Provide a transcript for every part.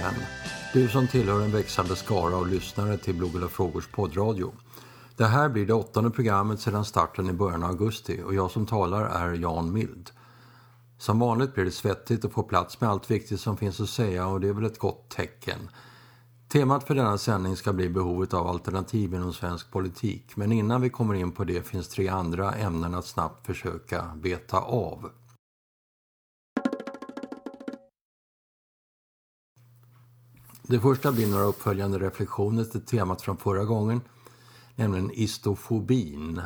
Igen! Du som tillhör en växande skara och lyssnare till Blågula frågors poddradio. Det här blir det åttonde programmet sedan starten i början av augusti och jag som talar är Jan Mild. Som vanligt blir det svettigt att få plats med allt viktigt som finns att säga och det är väl ett gott tecken. Temat för denna sändning ska bli behovet av alternativ inom svensk politik men innan vi kommer in på det finns tre andra ämnen att snabbt försöka beta av. Det första blir några uppföljande reflektioner till temat från förra gången, nämligen istofobin.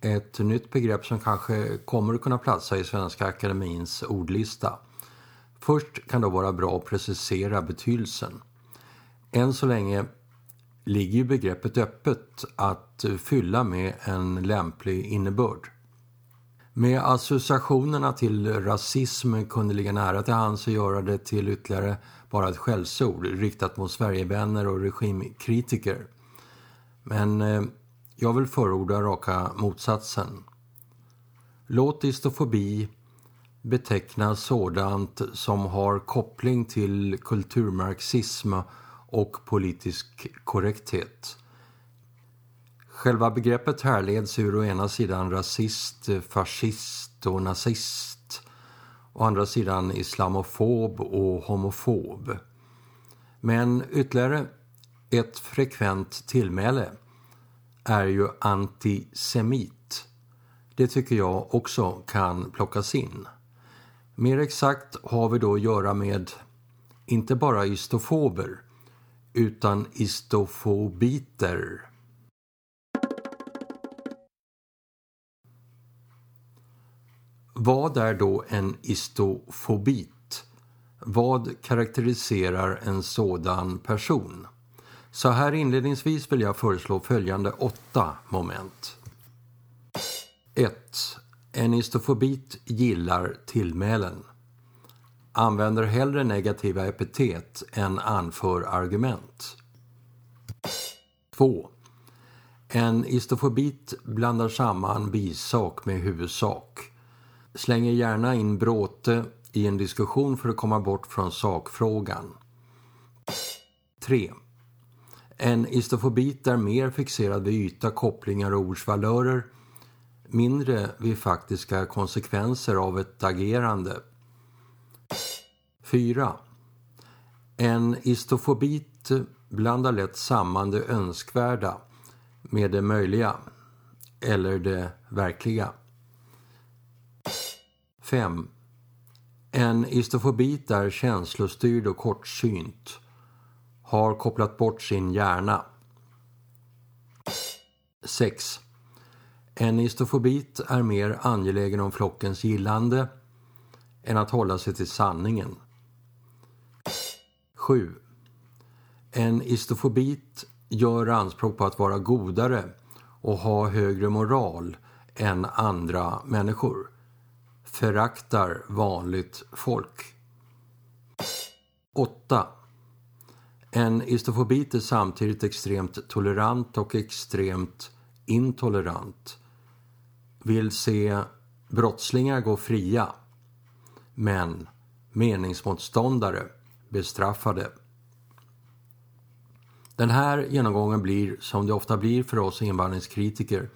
Ett nytt begrepp som kanske kommer att kunna platsa i Svenska Akademins ordlista. Först kan det vara bra att precisera betydelsen. Än så länge ligger ju begreppet öppet att fylla med en lämplig innebörd. Med associationerna till rasism kunde ligga nära till hands att göra det till ytterligare bara ett skällsord riktat mot Sverigevänner och regimkritiker. Men eh, jag vill förorda raka motsatsen. Låt istofobi beteckna sådant som har koppling till kulturmarxism och politisk korrekthet. Själva begreppet härleds ur å ena sidan rasist, fascist och nazist. Å andra sidan islamofob och homofob. Men ytterligare ett frekvent tillmäle är ju antisemit. Det tycker jag också kan plockas in. Mer exakt har vi då att göra med inte bara istofober utan istofobiter. Vad är då en istofobit? Vad karaktäriserar en sådan person? Så här inledningsvis vill jag föreslå följande åtta moment. 1. En istofobit gillar tillmälen. Använder hellre negativa epitet än anför argument. 2. En istofobit blandar samman bisak med huvudsak slänger gärna in bråte i en diskussion för att komma bort från sakfrågan. 3. En istofobit är mer fixerad vid yta, kopplingar och ordsvalörer, mindre vid faktiska konsekvenser av ett agerande. 4. En istofobit blandar lätt samman det önskvärda med det möjliga eller det verkliga. 5. En istofobit är känslostyrd och kortsynt. Har kopplat bort sin hjärna. 6. En istofobit är mer angelägen om flockens gillande än att hålla sig till sanningen. 7. En istofobit gör anspråk på att vara godare och ha högre moral än andra människor föraktar vanligt folk. 8. En istofobit är samtidigt extremt tolerant och extremt intolerant. Vill se brottslingar gå fria, men meningsmotståndare bestraffade. Den här genomgången blir, som det ofta blir för oss invandringskritiker,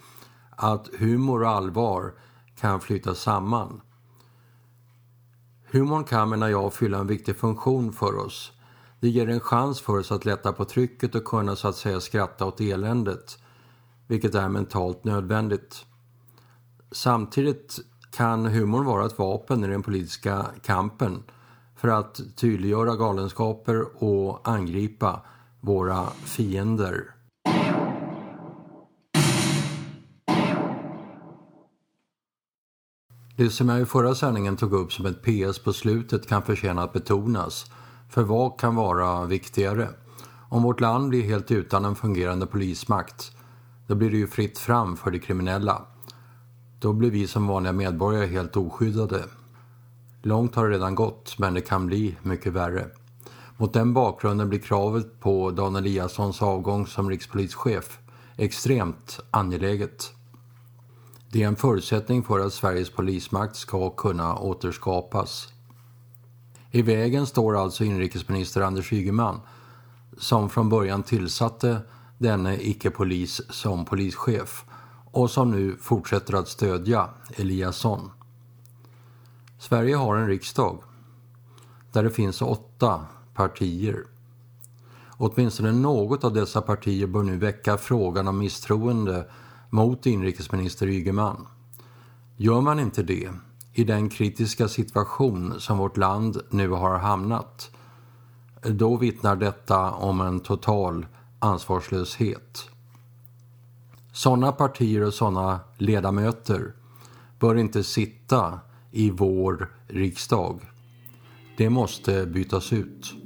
att humor och allvar kan flyta samman. Humorn kan, menar jag, fylla en viktig funktion för oss. Det ger en chans för oss att lätta på trycket och kunna så att säga skratta åt eländet, vilket är mentalt nödvändigt. Samtidigt kan humorn vara ett vapen i den politiska kampen för att tydliggöra galenskaper och angripa våra fiender. Det som jag i förra sändningen tog upp som ett PS på slutet kan förtjäna att betonas. För vad kan vara viktigare? Om vårt land blir helt utan en fungerande polismakt, då blir det ju fritt fram för de kriminella. Då blir vi som vanliga medborgare helt oskyddade. Långt har det redan gått, men det kan bli mycket värre. Mot den bakgrunden blir kravet på Dan Eliassons avgång som rikspolischef extremt angeläget. Det är en förutsättning för att Sveriges polismakt ska kunna återskapas. I vägen står alltså inrikesminister Anders Ygeman som från början tillsatte denne icke-polis som polischef och som nu fortsätter att stödja Eliasson. Sverige har en riksdag där det finns åtta partier. Åtminstone något av dessa partier bör nu väcka frågan om misstroende mot inrikesminister Ygeman. Gör man inte det i den kritiska situation som vårt land nu har hamnat då vittnar detta om en total ansvarslöshet. Sådana partier och sådana ledamöter bör inte sitta i vår riksdag. Det måste bytas ut.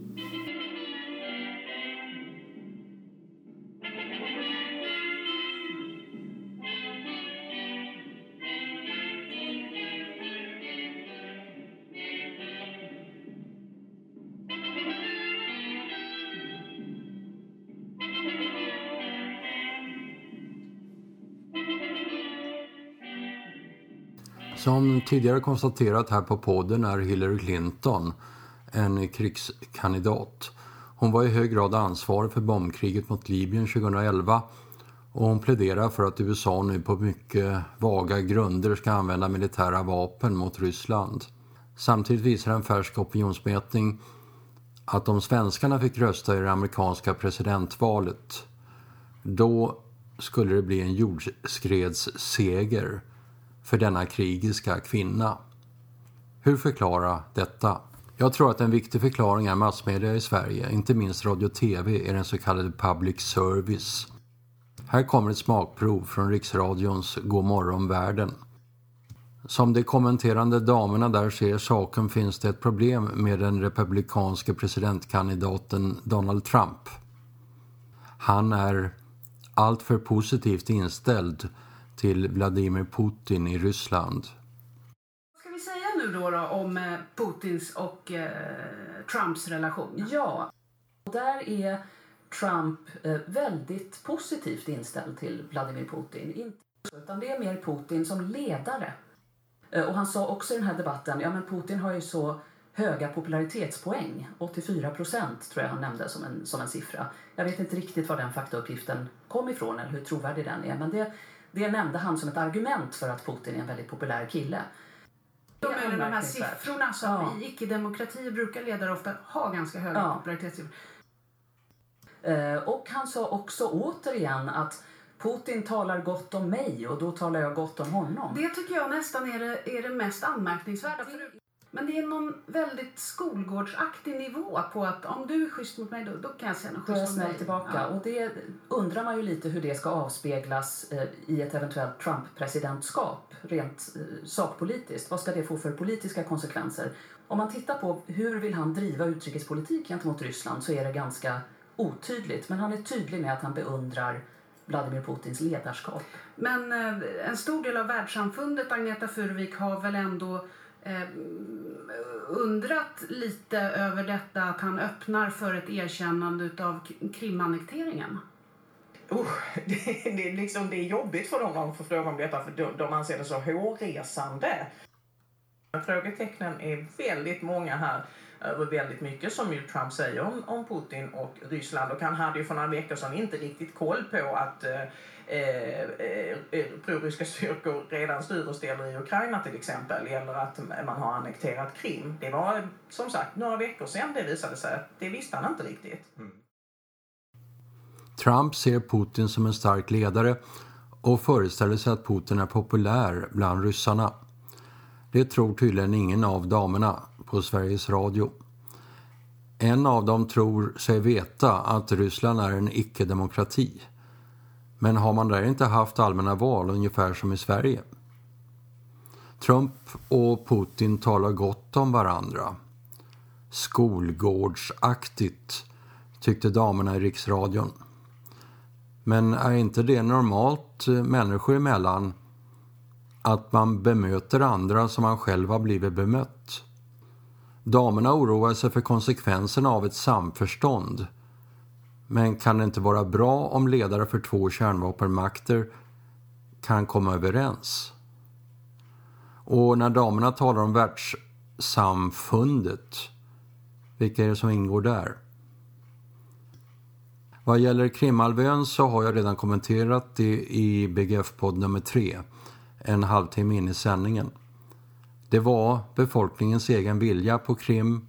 Som tidigare konstaterat här på podden är Hillary Clinton en krigskandidat. Hon var i hög grad ansvarig för bombkriget mot Libyen 2011 och hon pläderar för att USA nu på mycket vaga grunder ska använda militära vapen mot Ryssland. Samtidigt visar en färsk opinionsmätning att om svenskarna fick rösta i det amerikanska presidentvalet då skulle det bli en jordskredsseger för denna krigiska kvinna. Hur förklara detta? Jag tror att en viktig förklaring är massmedia i Sverige, inte minst radio och tv, är den så kallade public service. Här kommer ett smakprov från Riksradions God morgon världen. Som de kommenterande damerna där ser saken finns det ett problem med den republikanske presidentkandidaten Donald Trump. Han är alltför positivt inställd till Vladimir Putin i Ryssland. Vad ska vi säga nu då, då om eh, Putins och eh, Trumps relation? Ja, där är Trump eh, väldigt positivt inställd till Vladimir Putin. Inte, utan det är mer Putin som ledare. Eh, och han sa också i den här debatten, ja men Putin har ju så höga popularitetspoäng. 84 procent tror jag han nämnde som en, som en siffra. Jag vet inte riktigt var den faktauppgiften kom ifrån eller hur trovärdig den är. Men det, det nämnde han som ett argument för att Putin är en väldigt populär kille. De, de här siffrorna som ja. i icke-demokratier brukar ledare ofta ha ganska höga ja. popularitetssiffror. Eh, och han sa också återigen att Putin talar gott om mig och då talar jag gott om honom. Det tycker jag nästan är det, är det mest anmärkningsvärda. Men det är någon väldigt skolgårdsaktig nivå på att om du är schysst mot mig då, då kan jag säga något schysst mot dig. tillbaka. Ja. Och det undrar man ju lite hur det ska avspeglas eh, i ett eventuellt Trump-presidentskap rent eh, sakpolitiskt. Vad ska det få för politiska konsekvenser? Om man tittar på hur vill han driva utrikespolitik gentemot Ryssland så är det ganska otydligt. Men han är tydlig med att han beundrar Vladimir Putins ledarskap. Men eh, en stor del av världssamfundet, Agneta Furuvik, har väl ändå eh, undrat lite över detta att han öppnar för ett erkännande av Krimannekteringen. Oh, det, det, liksom, det är jobbigt för dem när de får fråga om detta för de, de anser det så hårresande. Frågetecknen är väldigt många här över väldigt mycket som ju Trump säger om, om Putin och Ryssland och han hade ju för några veckor sedan inte riktigt koll på att eh, eh, eh, proryska styrkor redan styr och ställer i Ukraina till exempel eller att man har annekterat Krim. Det var som sagt några veckor sedan det visade sig att det visste han inte riktigt. Mm. Trump ser Putin som en stark ledare och föreställer sig att Putin är populär bland ryssarna. Det tror tydligen ingen av damerna på Sveriges Radio. En av dem tror sig veta att Ryssland är en icke-demokrati. Men har man där inte haft allmänna val ungefär som i Sverige? Trump och Putin talar gott om varandra. Skolgårdsaktigt, tyckte damerna i riksradion. Men är inte det normalt eh, människor emellan att man bemöter andra som man själv har blivit bemött? Damerna oroar sig för konsekvenserna av ett samförstånd men kan det inte vara bra om ledare för två kärnvapenmakter kan komma överens? Och när damerna talar om världssamfundet Vilka är det som ingår där? Vad gäller Krimhalvön så har jag redan kommenterat det i BGF-podd nummer 3 en halvtimme in i sändningen. Det var befolkningens egen vilja på Krim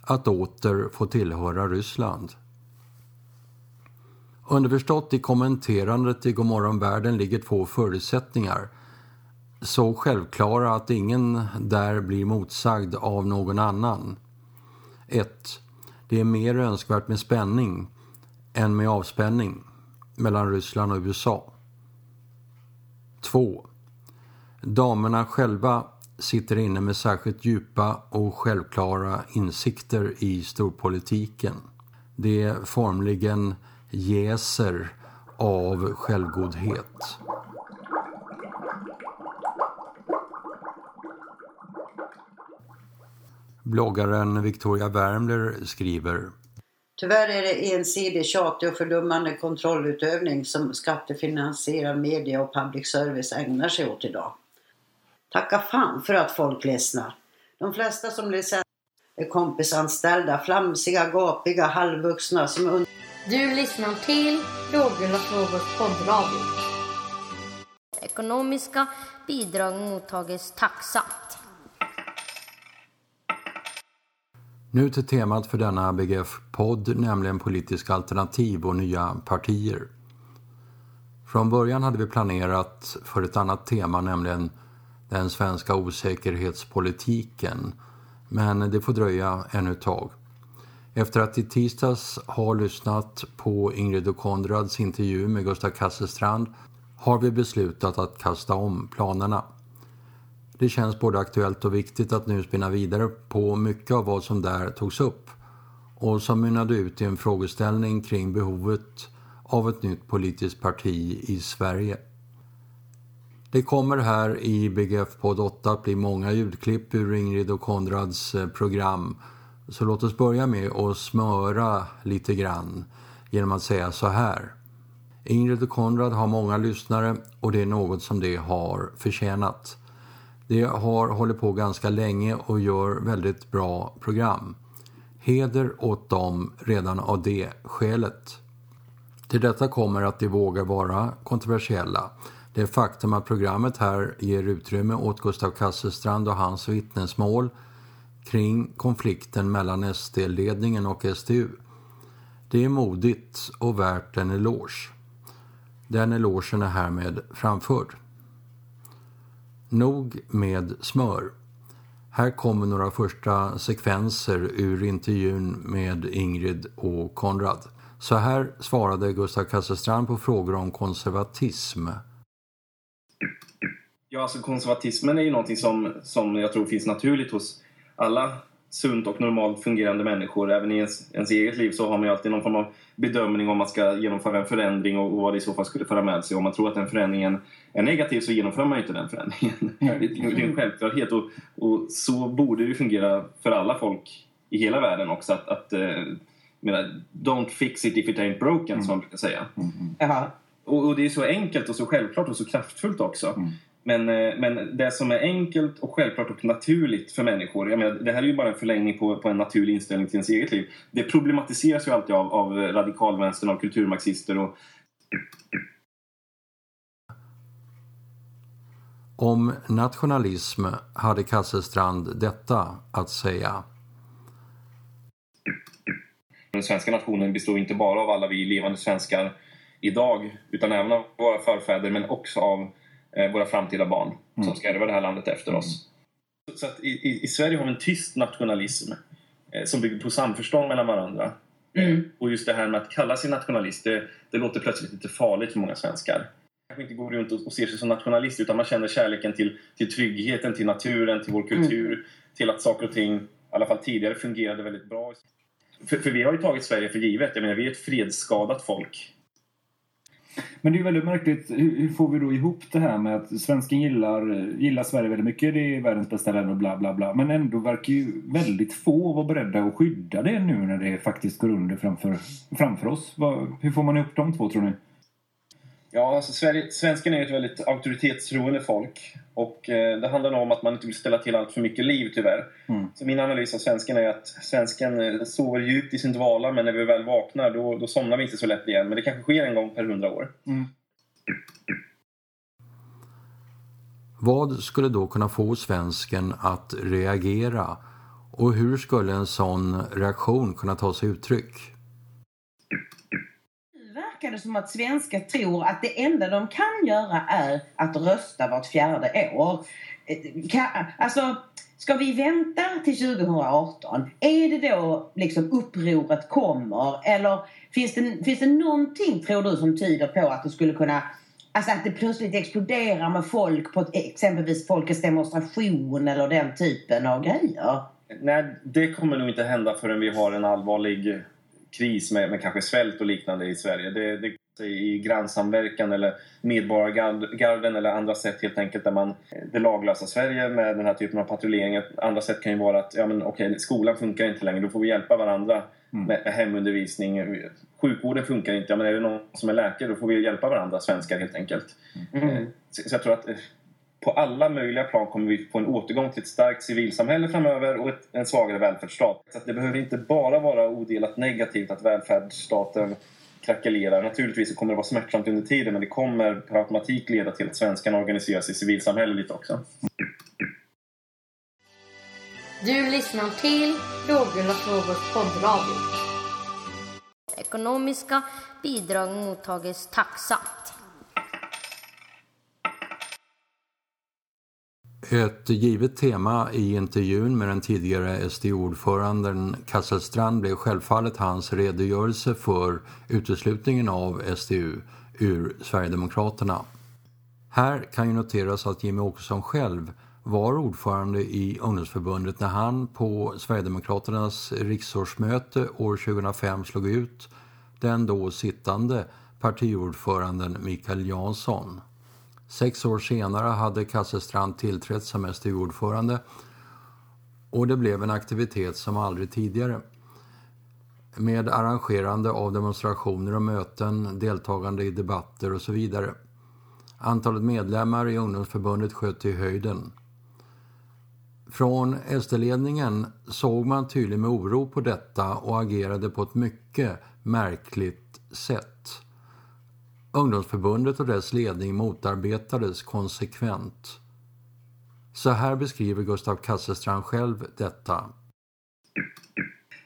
att åter få tillhöra Ryssland. Underförstått i kommenterandet i Godmorgon världen ligger två förutsättningar. Så självklara att ingen där blir motsagd av någon annan. 1. Det är mer önskvärt med spänning än med avspänning mellan Ryssland och USA. 2. Damerna själva sitter inne med särskilt djupa och självklara insikter i storpolitiken. Det är formligen jäser av självgodhet. Bloggaren Victoria Wärmler skriver Tyvärr är det ensidig, tjatig och fördummande kontrollutövning som skattefinansierad media och public service ägnar sig åt idag. Tacka fan för att folk ledsnar. De flesta som blir är kompisanställda, flamsiga, gapiga, halvvuxna som under du lyssnar till Frågorna frågors poddradio. Ekonomiska bidrag mottages tacksamt. Nu till temat för denna BGF-podd, nämligen politiska alternativ och nya partier. Från början hade vi planerat för ett annat tema, nämligen den svenska osäkerhetspolitiken. Men det får dröja ännu ett tag. Efter att i tisdags ha lyssnat på Ingrid och Konrads intervju med Gustav Kasselstrand har vi beslutat att kasta om planerna. Det känns både aktuellt och viktigt att nu spinna vidare på mycket av vad som där togs upp och som mynnade ut i en frågeställning kring behovet av ett nytt politiskt parti i Sverige. Det kommer här i BGF podd 8 att bli många ljudklipp ur Ingrid och Konrads eh, program så låt oss börja med att smöra lite grann genom att säga så här. Ingrid och Konrad har många lyssnare och det är något som de har förtjänat. De har hållit på ganska länge och gör väldigt bra program. Heder åt dem redan av det skälet. Till detta kommer att de vågar vara kontroversiella. Det faktum att programmet här ger utrymme åt Gustav Kasselstrand och hans vittnesmål kring konflikten mellan SD-ledningen och SDU. Det är modigt och värt en eloge. Den elogen är härmed framförd. Nog med smör. Här kommer några första sekvenser ur intervjun med Ingrid och Konrad. Så här svarade Gustav Kasselstrand på frågor om konservatism. Ja, alltså konservatismen är ju någonting som, som jag tror finns naturligt hos alla sunt och normalt fungerande människor. Även i ens, ens eget liv så har man ju alltid någon form av bedömning om man ska genomföra en förändring och, och vad det i så fall skulle föra med sig. Om man tror att den förändringen är negativ så genomför man ju inte den förändringen. det, är en självklarhet och, och, så borde det fungera för alla folk i hela världen också. Att, att uh, menar, don't fix it if it ain't broken mm. som man brukar säga. Mm. Mm. Och, och, det är så enkelt och så självklart och så kraftfullt också. Men, eh, men det som är enkelt och självklart och naturligt för människor, jag menar, det här är ju bara en förlängning på, på en naturlig inställning till ens eget liv. Det problematiseras ju alltid av, av radikalvänstern, av kulturmarxister och... Om nationalism hade Kasselstrand detta att säga. Den svenska nationen består inte bara av alla vi levande svenskar idag utan även av våra förfäder men också av våra framtida barn mm. som ska ärva det här landet efter oss. Så att i, i, Sverige har vi en tyst nationalism eh, som bygger på samförstånd mellan varandra. Mm. Och just det här med att kalla sig nationalist, det, det låter plötsligt lite farligt för många svenskar. Man inte går runt och, och ser sig som nationalist utan man känner kärleken till, till tryggheten, till naturen, till vår kultur, mm. till att saker och ting, i alla fall tidigare, fungerade väldigt bra. För, för vi har ju tagit Sverige för givet. Jag menar, vi är ett fredsskadat folk. Men det är väldigt märkligt. Hur får vi då ihop det här med att svensken gillar, gillar Sverige väldigt mycket. Det är världens bästa land och bla bla bla. Men ändå verkar ju väldigt få vara beredda att skydda det nu när det faktiskt går under framför, framför oss. hur får man ihop de två tror ni? Ja, alltså Sverige, svensken är ett väldigt auktoritetstroende folk. Och eh, det handlar nog om att man inte vill ställa till allt för mycket liv tyvärr. Mm. Så min analys av svensken är att svensken eh, sover djupt i sin dvala men när vi väl vaknar då, då somnar vi inte så lätt igen. Men det kanske sker en gång per hundra år. Vad skulle då kunna få svensken att reagera? Och hur skulle en sån reaktion kunna ta sig uttryck? Verkar det som att svenskar tror att det enda de kan göra är att rösta vart fjärde år. Eh, alltså, ska vi vänta till 2018? Är det då liksom upproret kommer? Eller finns det, finns det någonting, tror du, som tyder på att det skulle kunna Alltså att det plötsligt exploderar med folk på exempelvis folkets demonstration eller den typen av grejer? Nej, det kommer nog inte hända förrän vi har en allvarlig kris med, med kanske svält och liknande i Sverige. Det, det i grannsamverkan eller medborgargarden eller andra sätt helt enkelt där man det laglösa Sverige med den här typen av patrullering. Andra sätt kan ju vara att ja, men, okej, skolan funkar inte längre, då får vi hjälpa varandra med, med hemundervisning. Sjukvården funkar inte, ja, men är det någon som är läkare då får vi hjälpa varandra svenskar helt enkelt. Eh, Så, så jag tror att eh, på alla möjliga plan kommer vi få en återgång till ett starkt civilsamhälle framöver och ett, en svagare välfärdsstat. Så att det behöver inte bara vara odelat negativt att välfärdsstaten krackelerar. Naturligtvis kommer det vara smärtsamt under tiden men det kommer per automatik leda till att svenskarna organiserar sig civilsamhället också. Du lyssnar till Frågorna frågors poddradio. Ekonomiska bidrag mottages tacksamt. Ett givet tema i intervjun med den tidigare SDU-ordföranden Kasselstrand blev självfallet hans redogörelse för uteslutningen av SDU ur Sverigedemokraterna. Här kan ju noteras att Jimmy Åkesson själv var ordförande i ungdomsförbundet när han på Sverigedemokraternas riksårsmöte år 2005 slog ut den då sittande partiordföranden Mikael Jansson. Sex år senare hade Kasselstrand tillträtt som SDU-ordförande och det blev en aktivitet som aldrig tidigare. Med arrangerande av demonstrationer och möten, deltagande i debatter och så vidare. Antalet medlemmar i ungdomsförbundet sköt i höjden. Från SD-ledningen såg man tydligen med oro på detta och agerade på ett mycket märkligt sätt. Ungdomsförbundet och dess ledning motarbetades konsekvent. Så här beskriver Gustav Kasselstrand själv detta.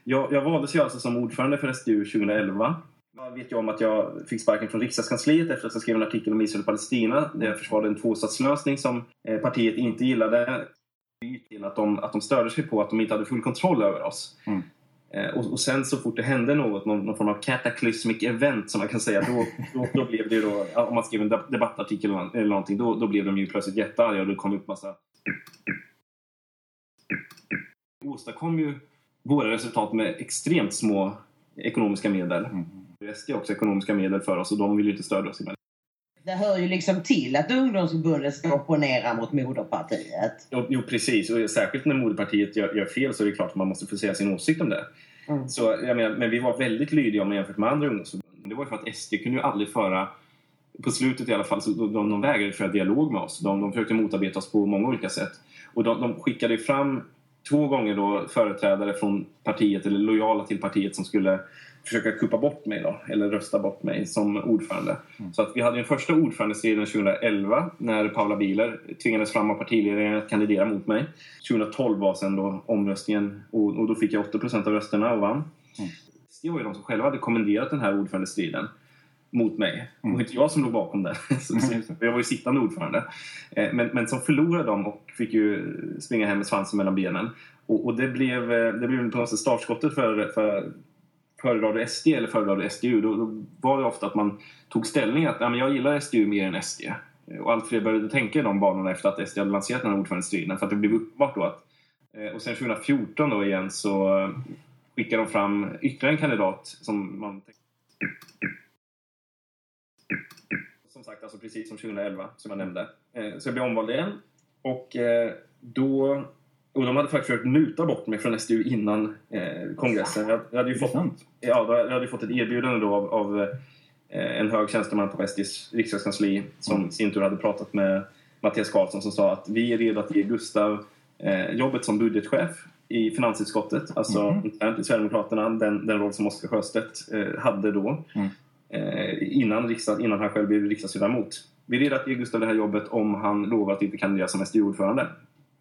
Jag, jag valdes ju alltså som ordförande för SDU 2011. Jag vet ju om att jag fick sparken från riksdagskansliet efter att jag skrev en artikel om Israel och Palestina där jag försvarade en tvåstatslösning som eh, partiet inte gillade. Att de, att de störde sig på att de inte hade full kontroll över oss. Mm. Eh, och, och sen så fort det hände något, någon, någon form av cataclysmic event som man kan säga, då, då, då blev det då, om man skrev en de- debattartikel eller nå- eller någonting, då, då blev de ju plötsligt jättearga och det kom upp massa... Åstadkom ju våra resultat med extremt små ekonomiska medel. Mm. SD har också ekonomiska medel för oss och de vill ju inte stödja oss. emellan. Det hör ju liksom till att ungdomsförbundet ska opponera mot moderpartiet. Jo, jo precis, och särskilt när moderpartiet gör, gör fel så är det klart att man måste få säga sin åsikt om det. Mm. Så, jag menar, men vi var väldigt lydiga om man jämfört med andra ungdomsförbund. Det var ju för att SD kunde ju aldrig föra, på slutet i alla fall, så de, de, de vägrade föra dialog med oss. De, de försökte motarbeta oss på många olika sätt. Och de, de skickade fram två gånger då företrädare från partiet, eller lojala till partiet, som skulle försöka kuppa bort mig då, eller rösta bort mig som ordförande. Så att vi hade den första ordförandestriden 2011 när Paula Bieler tvingades fram av partiledningen att kandidera mot mig. 2012 var sen då omröstningen och, och då fick jag 80% av rösterna och vann. Det var ju de som själva hade kommenderat den här ordförandestriden mot mig. Det var inte jag som låg bakom det. Så- så jag var ju sittande ordförande. Eh, Men, men som förlorade dem och fick ju springa hem med svansen mellan benen. Och, och det, blev, eh, det blev på något sätt startskottet för, för föredrar du SD eller föredrar du SDU? Då, då var det ofta att man tog ställning att ja, men jag gillar SDU mer än SD. Och allt fler började tänka i de banorna efter att SD hade lanserat den här ordförandestriden. För att det blev uppenbart då att... Eh, och sen 2014 då igen så skickade de fram ytterligare en kandidat som man... Som sagt, alltså precis som 2011 som jag nämnde. Eh, så jag blev omvald igen. Och eh, då... Och de hade faktiskt försökt muta bort mig från SDU innan eh, kongressen. Jag, jag hade ju fått. Ja, jag hade fått ett erbjudande då av, av eh, en hög tjänsteman på SDs riksdagskansli som i sin tur hade pratat med Mattias Karlsson som sa att vi är redo att ge Gustav eh, jobbet som budgetchef i finansutskottet, alltså Mhm. internt i Sverigedemokraterna, den, den roll som Oskar Sjöstedt eh, hade då Mm. eh, innan, riksdag, innan han själv blev riksdagsledamot. Vi är redo att ge Gustav det här jobbet om han lovar att inte kandidera som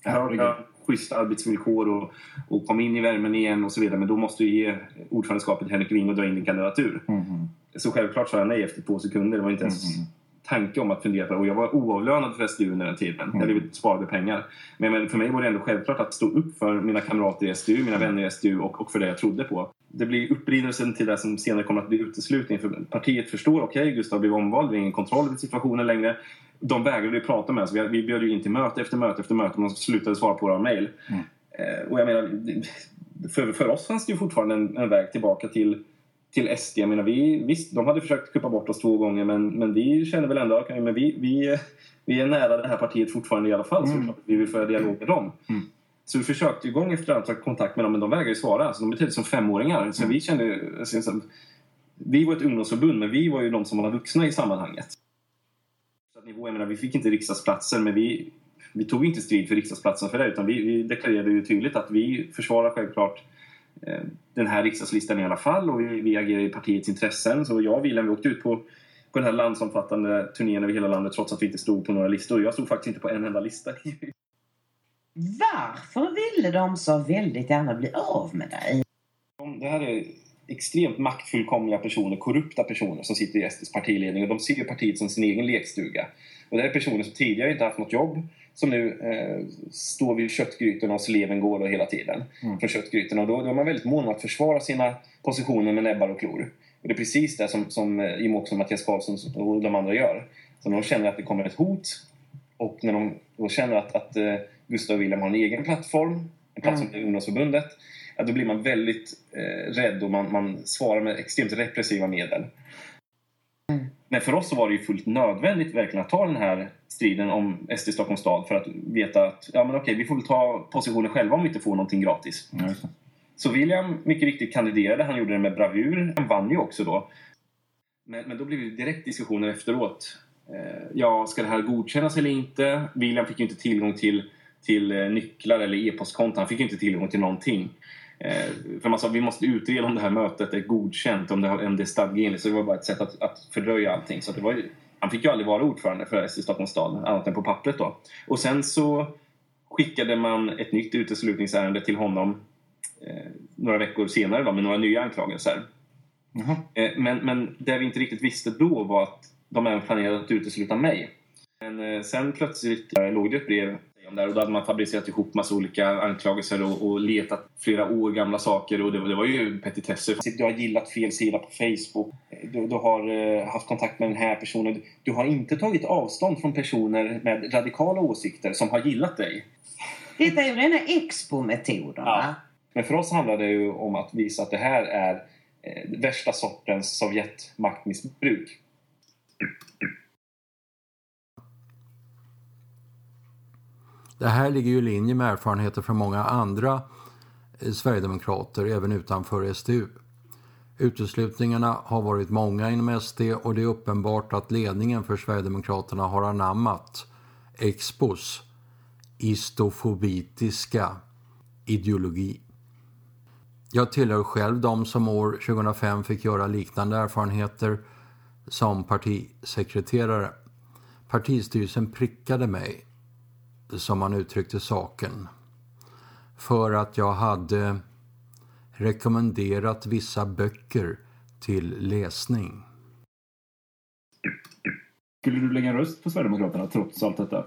Höga, schyssta arbetsvillkor och, och kom in i värmen igen och så vidare. Men då måste du ge ordförandeskapet Henrik Wing och dra in din kandidatur. Mhm. Så självklart sa jag nej efter två sekunder. Det var inte ens Mm. tanke om att fundera på det. Och jag var oavlönad för SDU under den tiden. Mm. Vi sparade pengar. Men, men för mig var det ändå självklart att stå upp för mina kamrater i SDU, mina vänner i SDU och, och för det jag trodde på. Det blir upprinnelsen till det som senare kommer att bli uteslutning. För partiet förstår, okej, Gustav blev omvald, vi har ingen kontroll över situationen längre. De vägrade ju prata med oss. Vi, vi bjöd ju in till möte efter möte efter möte. Man slutade svara på våra mejl. Mm. Eh, och jag menar, för, för oss fanns det ju fortfarande en, en väg tillbaka till till SD. Jag menar, vi, visst, de hade försökt kuppa bort oss två gånger men, men vi känner väl ändå okay, men vi, vi, vi är nära det här partiet fortfarande i alla fall. Så Mm. att vi vill föra dialog med dem. Mm. Så vi försökte ju gång efter annan ta kontakt med dem men de vägrade svara. Alltså, de betedde sig som femåringar. Så Mm. vi kände... Alltså, så, vi var ett ungdomsförbund men vi var ju de som var vuxna i sammanhanget. Så att nivå, jag menar, vi fick inte riksdagsplatser men vi, vi tog inte strid för riksdagsplatsen för det utan vi, vi deklarerade ju tydligt att vi försvarar självklart eh, den här riksdagslistan i alla fall och vi, vi agerar i partiets intressen. Så jag och Wilhelm vi åkte ut på, på den här landsomfattande turnén över hela landet trots att vi inte stod på några listor. Jag stod faktiskt inte på en enda lista. Varför ville de så väldigt gärna bli av med dig? De- Det här är extremt maktfullkomliga personer, korrupta personer som sitter i SDs partiledning och de ser ju partiet som sin egen lekstuga. Och det här är personer som tidigare inte haft något jobb som nu eh, står vid köttgrytorna och sleven går då hela tiden Mm. från köttgrytorna. Och då, då är man väldigt mån om att försvara sina positioner med näbbar och klor. Och det är precis det som, som eh, Jimmie Åkesson, Mattias Karlsson och de andra gör. Så när de känner att det kommer ett hot och när de då känner att, att eh, Gustav och Wilhelm har en egen plattform, en plattform Mm. till ungdomsförbundet, ja, då blir man väldigt eh, rädd och man, man svarar med extremt repressiva medel. Mm. Men för oss så var det ju fullt nödvändigt verkligen att ta den här striden om SD Stockholms stad för att veta att ja, men okej, vi får väl ta positionen själva om vi inte får någonting gratis. Det. Så William mycket riktigt kandiderade, han gjorde det med bravur. Han vann ju också då. Men, men då blev det direkt diskussioner efteråt. Eh, ja, ska det här godkännas eller inte? William fick ju inte tillgång till, till eh, nycklar eller e-postkonton. Han fick inte tillgång till någonting. Eh, för man sa vi måste utreda om det här mötet är godkänt, om det, har- om det är stadgeenligt. Så det var bara ett sätt att, att fördröja allting. Så det var ju, han fick ju aldrig vara ordförande för SD Stockholms stad, annat än på pappret då. Och sen så skickade man ett nytt uteslutningsärende till honom eh, några veckor senare då, med några nya anklagelser. Jaha. Eh, men, men det vi inte riktigt visste då var att de även planerade att utesluta mig. Men eh, sen plötsligt låg det ett brev här och då hade man fabricerat ihop massa olika anklagelser och, och letat flera år gamla saker och det, var- det var ju petitesser. Du har gillat fel sida på Facebook. Du, du har eh, haft kontakt med den här personen. Du, du har inte tagit avstånd från personer med radikala åsikter som har gillat dig. Detta är ju rena expo-metoderna. Ja. Men för oss handlar det ju om att visa att det här är eh, värsta sortens Sovjetmaktmissbruk. Det här ligger ju i linje med erfarenheter från många andra eh, sverigedemokrater, även utanför SDU. Uteslutningarna har varit många inom SD och det är uppenbart att ledningen för Sverigedemokraterna har anammat Expos istofobitiska ideologi. Jag tillhör själv de som år 2005 fick göra liknande erfarenheter som partisekreterare. Partistyrelsen prickade mig som man uttryckte saken. För att jag hade rekommenderat vissa böcker till läsning. Skulle du lägga en röst på Sverigedemokraterna trots allt detta?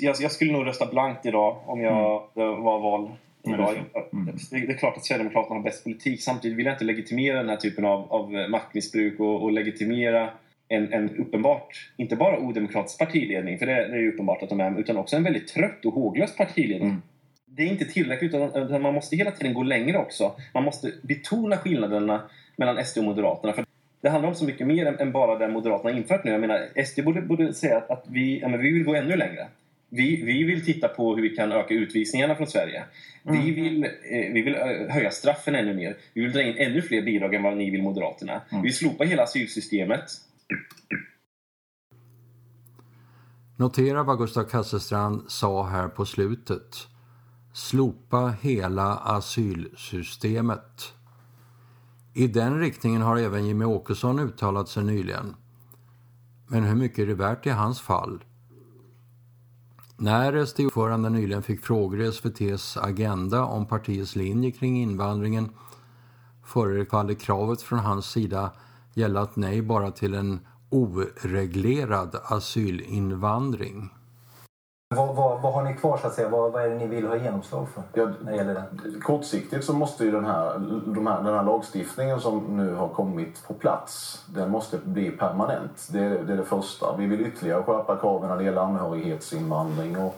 Jag, jag skulle nog rösta blankt idag om jag det var val idag. det är så. Mm. Det är klart att Sverigedemokraterna har bäst politik. Samtidigt vill jag inte legitimera den här typen av, av maktmissbruk och, och legitimera en, en uppenbart, inte bara odemokratisk partiledning, för det, det är ju uppenbart att de är, utan också en väldigt trött och håglös partiledning. Mm. Det är inte tillräckligt, utan man måste hela tiden gå längre också. Man måste betona skillnaderna mellan SD och Moderaterna. För det handlar om så mycket mer än, än bara det Moderaterna infört nu. Jag menar, SD borde, borde säga att, att vi, ja, men vi vill gå ännu längre. Vi, vi vill titta på hur vi kan öka utvisningarna från Sverige. Mm. Vi, vill, eh, vi vill eh, höja straffen ännu mer. Vi vill dra in ännu fler bidrag än vad ni vill, Moderaterna. Mm. Vi vill slopa hela asylsystemet. Notera vad Gustav Kasselstrand sa här på slutet. Slopa hela asylsystemet. I den riktningen har även Jimmy Åkesson uttalat sig nyligen. Men hur mycket är det värt i hans fall? När SD-ordföranden nyligen fick frågor i SVTs Agenda om partiets linje kring invandringen förefaller kravet från hans sida gälla ett nej bara till en oreglerad asylinvandring. Vad, vad, vad har ni kvar så att säga? Vad, vad är det ni vill ha genomslag för? Ja, När det gäller det? kortsiktigt så måste ju den här, de här, den här lagstiftningen som nu har kommit på plats, den måste bli permanent. Det, är- det är det första. Vi vill ytterligare skärpa kraven när det gäller anhörighetsinvandring. Och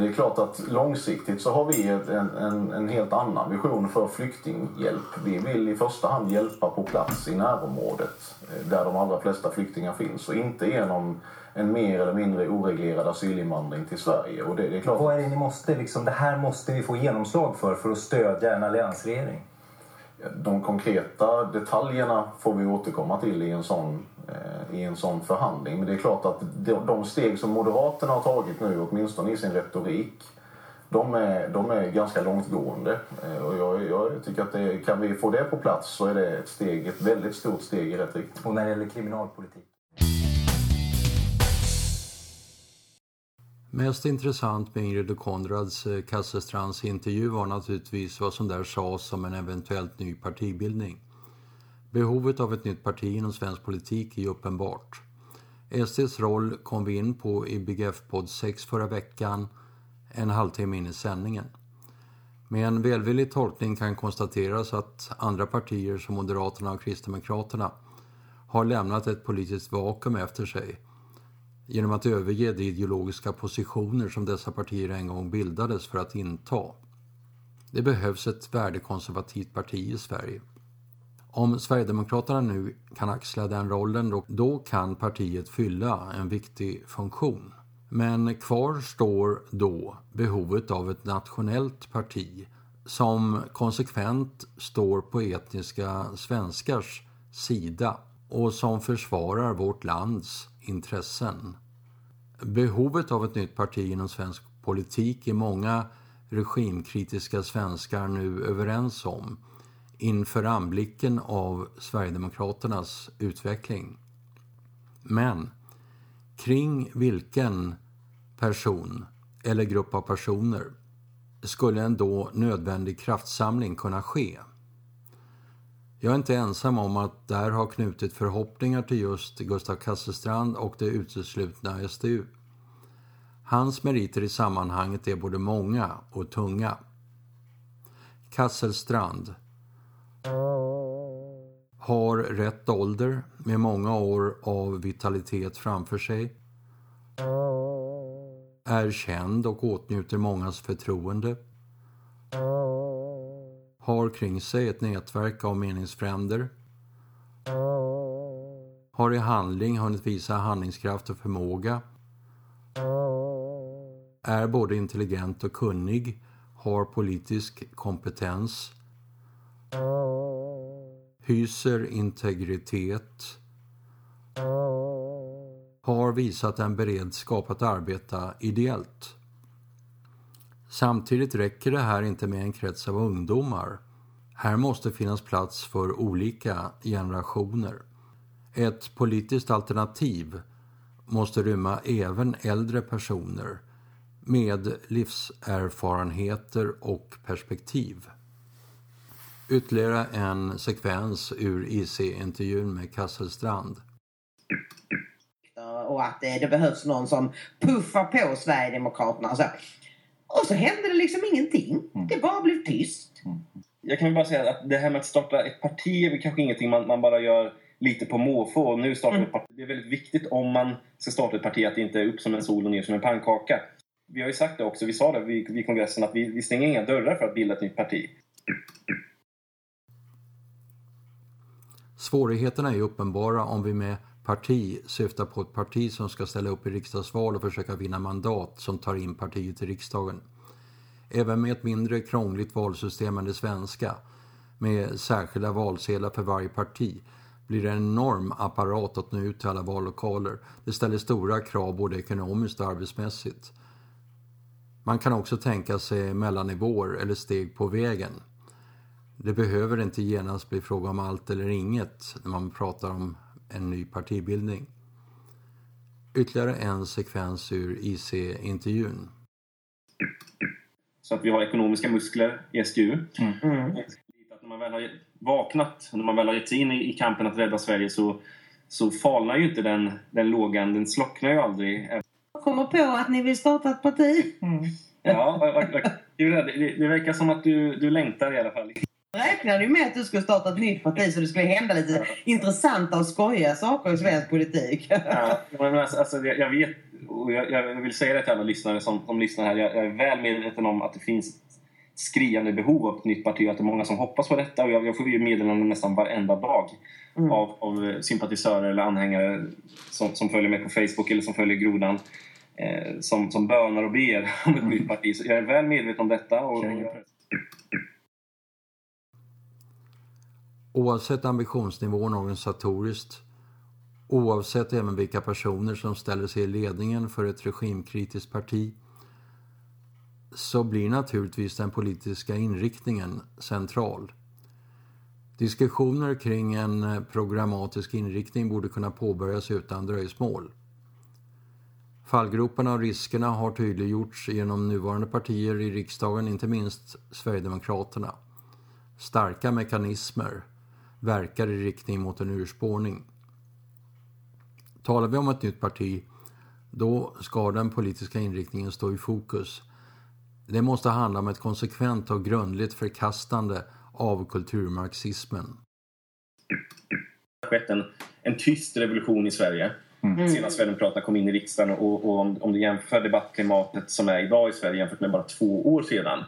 det är klart att långsiktigt så har vi en, en, en helt annan vision för flyktinghjälp. Vi vill i första hand hjälpa på plats i närområdet eh, där de allra flesta flyktingar finns och inte genom en mer eller mindre oreglerad asylinvandring till Sverige. Och det, det är klart Vad är det ni måste, liksom, det här måste vi få genomslag för för att stödja en alliansregering? De konkreta detaljerna får vi återkomma till i en sån, eh, i en sån förhandling. Men det är klart att de, de steg som Moderaterna har tagit nu, åtminstone i sin retorik, de är, de är ganska långtgående. Eh, och jag, jag tycker att det, kan vi få det på plats så är det ett, steg, ett väldigt stort steg i rätt riktning. Och när det gäller kriminalpolitik? Mest intressant med Ingrid och Konrads eh, Kasselstrands intervju var naturligtvis vad som där sades om en eventuellt ny partibildning. Behovet av ett nytt parti inom svensk politik är ju uppenbart. SDs roll kom vi in på i BGF-podd 6 förra veckan, en halvtimme in i sändningen. Med en välvillig tolkning kan konstateras att andra partier som Moderaterna och Kristdemokraterna har lämnat ett politiskt vakuum efter sig genom att överge de ideologiska positioner som dessa partier en gång bildades för att inta. Det behövs ett värdekonservativt parti i Sverige. Om Sverigedemokraterna nu kan axla den rollen då, då kan partiet fylla en viktig funktion. Men kvar står då behovet av ett nationellt parti som konsekvent står på etniska svenskars sida och som försvarar vårt lands intressen. Behovet av ett nytt parti inom svensk politik är många regimkritiska svenskar nu överens om inför anblicken av Sverigedemokraternas utveckling. Men kring vilken person eller grupp av personer skulle en då nödvändig kraftsamling kunna ske? Jag är inte ensam om att där ha knutit förhoppningar till just Gustav Kasselstrand och det uteslutna SDU. Hans meriter i sammanhanget är både många och tunga. Kasselstrand har rätt ålder med många år av vitalitet framför sig. Är känd och åtnjuter mångas förtroende. Har kring sig ett nätverk av meningsfränder. Har i handling hunnit visa handlingskraft och förmåga. Är både intelligent och kunnig. Har politisk kompetens. Hyser integritet. Har visat en beredskap att arbeta ideellt. Samtidigt räcker det här inte med en krets av ungdomar. Här måste finnas plats för olika generationer. Ett politiskt alternativ måste rymma även äldre personer med livserfarenheter och perspektiv. Ytterligare en sekvens ur IC-intervjun med Kasselstrand. och att det, det behövs någon som puffar på Sverigedemokraterna. och Så. Och så hände det liksom ingenting. Det bara blev tyst. Jag kan bara säga att det här med att starta ett parti är väl kanske ingenting man, man bara gör lite på måfå. Och Nu startar vi ett parti. Det är väldigt viktigt om man ska starta ett parti att det inte är upp som en sol och ner som en pannkaka. Vi har ju sagt det också, vi sa det vid, vid kongressen att vi, vi stänger inga dörrar för att bilda ett nytt parti. Svårigheterna är uppenbara om vi med Parti syftar på ett parti som ska ställa upp i riksdagsval och försöka vinna mandat som tar in partiet i riksdagen. Även med ett mindre krångligt valsystem än det svenska, med särskilda valsedlar för varje parti, blir det en enorm apparat att nå ut till alla vallokaler. Det ställer stora krav både ekonomiskt och arbetsmässigt. Man kan också tänka sig mellannivåer eller steg på vägen. Det behöver inte genast bli fråga om allt eller inget när man pratar om en ny partibildning. Ytterligare en sekvens ur IC-intervjun. Så att vi har ekonomiska muskler i SGU. Mm. Mm. När man väl har vaknat, när man väl har gett sig in i kampen att rädda Sverige så, så falnar ju inte den, den lågan, den slocknar ju aldrig. Jag kommer på att ni vill starta ett parti. Mm. Ja, det, det, det verkar som att du, du längtar i alla fall räknade ju med att du skulle starta ett nytt parti så det skulle hända lite ja. intressanta och skojiga saker i svensk politik. Ja, men alltså, alltså, jag vet, och jag, jag, vill säga det till alla lyssnare som, som lyssnar här. Jag, jag, är väl medveten om att det finns skriande behov av ett nytt parti att det är många som hoppas på detta. Och jag, jag får ju meddelanden nästan varenda dag mm. av, av sympatisörer eller anhängare som, som följer mig på Facebook eller som följer Grodan. Eh, som, som bönar och ber om ett nytt parti. Så jag är väl medveten om detta. Och, Oavsett ambitionsnivån organisatoriskt, oavsett även vilka personer som ställer sig i ledningen för ett regimkritiskt parti, så blir naturligtvis den politiska inriktningen central. Diskussioner kring en programmatisk inriktning borde kunna påbörjas utan dröjsmål. Fallgroparna och riskerna har tydliggjorts genom nuvarande partier i riksdagen, inte minst Sverigedemokraterna. Starka mekanismer verkar i riktning mot en urspårning. Talar vi om ett nytt parti, då ska den politiska inriktningen stå i fokus. Det måste handla om ett konsekvent och grundligt förkastande av kulturmarxismen. Det har skett en, en tyst revolution i Sverige mm. sedan Sverigedemokraterna kom in i riksdagen och, och om, om du jämför debattklimatet som är idag i Sverige jämfört med bara två år sedan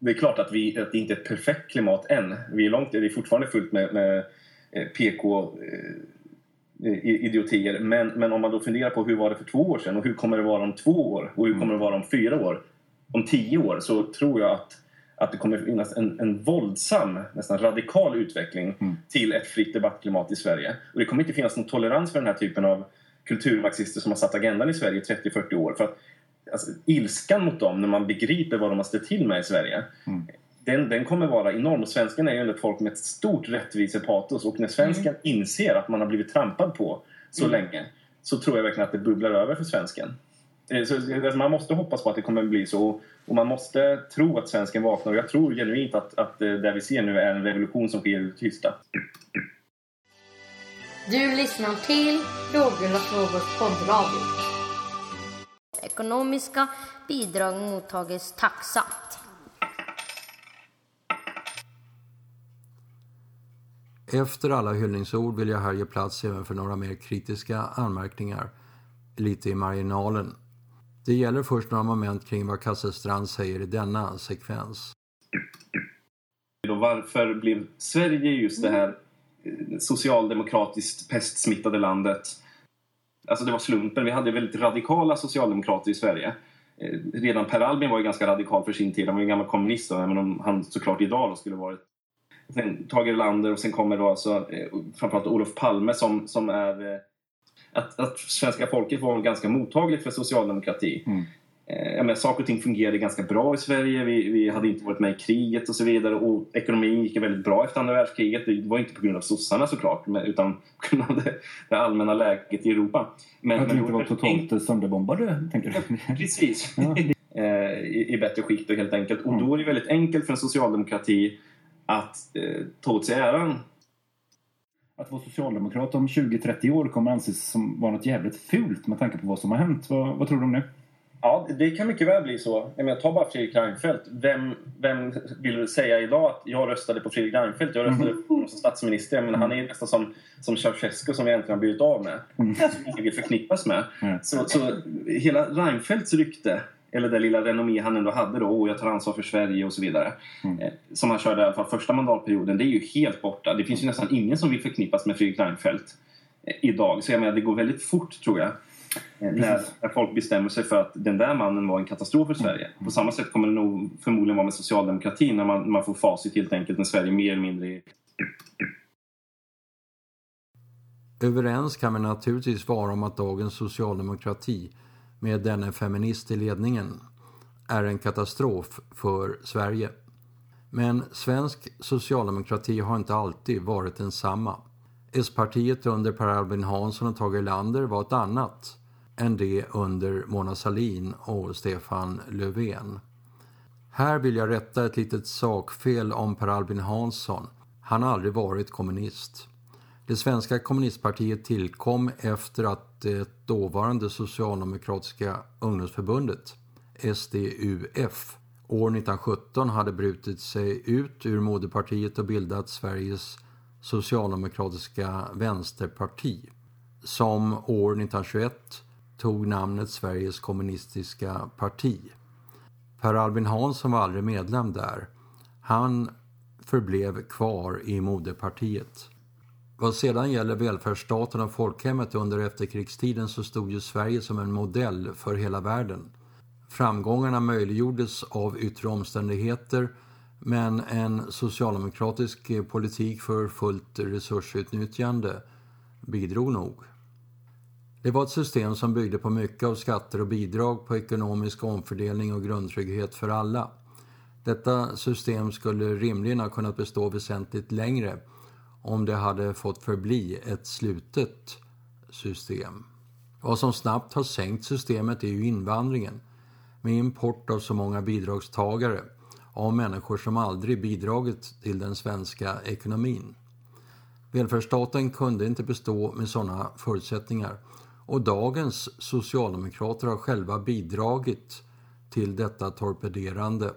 det är klart att, vi, att det inte är ett perfekt klimat än. Vi är, långt, det är fortfarande fullt med, med eh, PK-idiotier. Eh, men, men om man då funderar på hur var det för två år sedan och hur kommer det vara om två år och hur kommer det vara om fyra år? Om tio år så tror jag att, att det kommer finnas en, en våldsam, nästan radikal utveckling mm. till ett fritt debattklimat i Sverige. Och det kommer inte finnas någon tolerans för den här typen av kulturmarxister som har satt agendan i Sverige i 30-40 år. För att alltså, ilskan mot dem när man begriper vad de har ställt till med i Sverige. Mm. Den, den kommer vara enorm. Och svensken är ju ändå ett folk med ett stort rättvisepatos. Och när svensken mm. inser att man har blivit trampad på så mm. länge så tror jag verkligen att det bubblar över för svensken. Eh, så, alltså, man måste hoppas på att det kommer bli så. Och man måste tro att svensken vaknar. Och jag tror genuint att, att eh, det vi ser nu är en revolution som sker i tysta. Du lyssnar till Roger och Frågors poddradio. Ekonomiska bidrag mottages tacksamt. Efter alla hyllningsord vill jag här ge plats även för några mer kritiska anmärkningar, lite i marginalen. Det gäller först några moment kring vad Kasselstrand säger i denna sekvens. Varför blev Sverige just det här eh, socialdemokratiskt pestsmittade landet Alltså det var slumpen. Vi hade väldigt radikala socialdemokrater i Sverige. Eh, redan Per Albin var ju ganska radikal för sin tid. Han var ju en gammal kommunist, även om han såklart idag skulle varit Sen Tage Erlander och sen kommer då alltså eh, framförallt Olof Palme som, som är... Eh, att, att svenska folket var ganska mottagligt för socialdemokrati. Mm. Eh, menar, saker och ting fungerade ganska bra i Sverige. Vi, vi, hade inte varit med i kriget och så vidare. Och ekonomin gick väldigt bra efter andra världskriget. Det var inte på grund av sossarna såklart, utan på grund av det, det allmänna läget i Europa. Men, att vi inte var totalt en... sönderbombade, tänker du? Precis. Ja. Eh, I, I, bättre skick då helt enkelt. Och då är det väldigt enkelt för en socialdemokrati att eh, ta åt sig äran att vara socialdemokrat om 20-30 år kommer anses som vara något jävligt fult med tanke på vad som har hänt. Vad, vad tror du om det? Ja, det kan mycket väl bli så. Jag menar, ta bara Fredrik Reinfeldt. Vem, vem vill säga idag att jag röstade på Fredrik Reinfeldt? Jag röstade mm. på honom som statsminister. Menar, han är nästan som, som Ceausescu som vi äntligen har blivit av med. Mm. Som inte vill förknippas med. Mm. Så, så hela Reinfeldts rykte eller det lilla renommé han ändå hade då, och jag tar ansvar för Sverige och så vidare. Mm. Eh, som han körde i alla fall första mandatperioden, det är ju helt borta. Det finns ju nästan ingen som vill förknippas med Fredrik Reinfeldt. idag. Så jag menar, det går väldigt fort tror jag. Eh, När, när folk bestämmer sig för att den där mannen var en katastrof för Sverige. På samma sätt kommer det nog förmodligen vara med socialdemokratin när man, man får facit helt enkelt när Sverige mer eller mindre är Överens kan vi naturligtvis vara om att dagens socialdemokrati med denne feminist i ledningen är en katastrof för Sverige. Men svensk socialdemokrati har inte alltid varit densamma. S-partiet under Per Albin Hansson och Tage Erlander var ett annat än det under Mona Sahlin och Stefan Löfven. Här vill jag rätta ett litet sakfel om Per Albin Hansson. Han har aldrig varit kommunist. Det svenska kommunistpartiet tillkom efter att det dåvarande socialdemokratiska ungdomsförbundet, SDUF, år 1917 hade brutit sig ut ur moderpartiet och bildat Sveriges socialdemokratiska vänsterparti som år 1921 tog namnet Sveriges kommunistiska parti. Per Albin Hansson var aldrig medlem där. Han förblev kvar i moderpartiet. Vad sedan gäller välfärdsstaten och folkhemmet under efterkrigstiden så stod ju Sverige som en modell för hela världen. Framgångarna möjliggjordes av yttre omständigheter men en socialdemokratisk politik för fullt resursutnyttjande bidrog nog. Det var ett system som byggde på mycket av skatter och bidrag på ekonomisk omfördelning och grundtrygghet för alla. Detta system skulle rimligen ha kunnat bestå väsentligt längre om det hade fått förbli ett slutet system. Vad som snabbt har sänkt systemet är ju invandringen med import av så många bidragstagare av människor som aldrig bidragit till den svenska ekonomin. Välfärdsstaten kunde inte bestå med sådana förutsättningar och dagens socialdemokrater har själva bidragit till detta torpederande.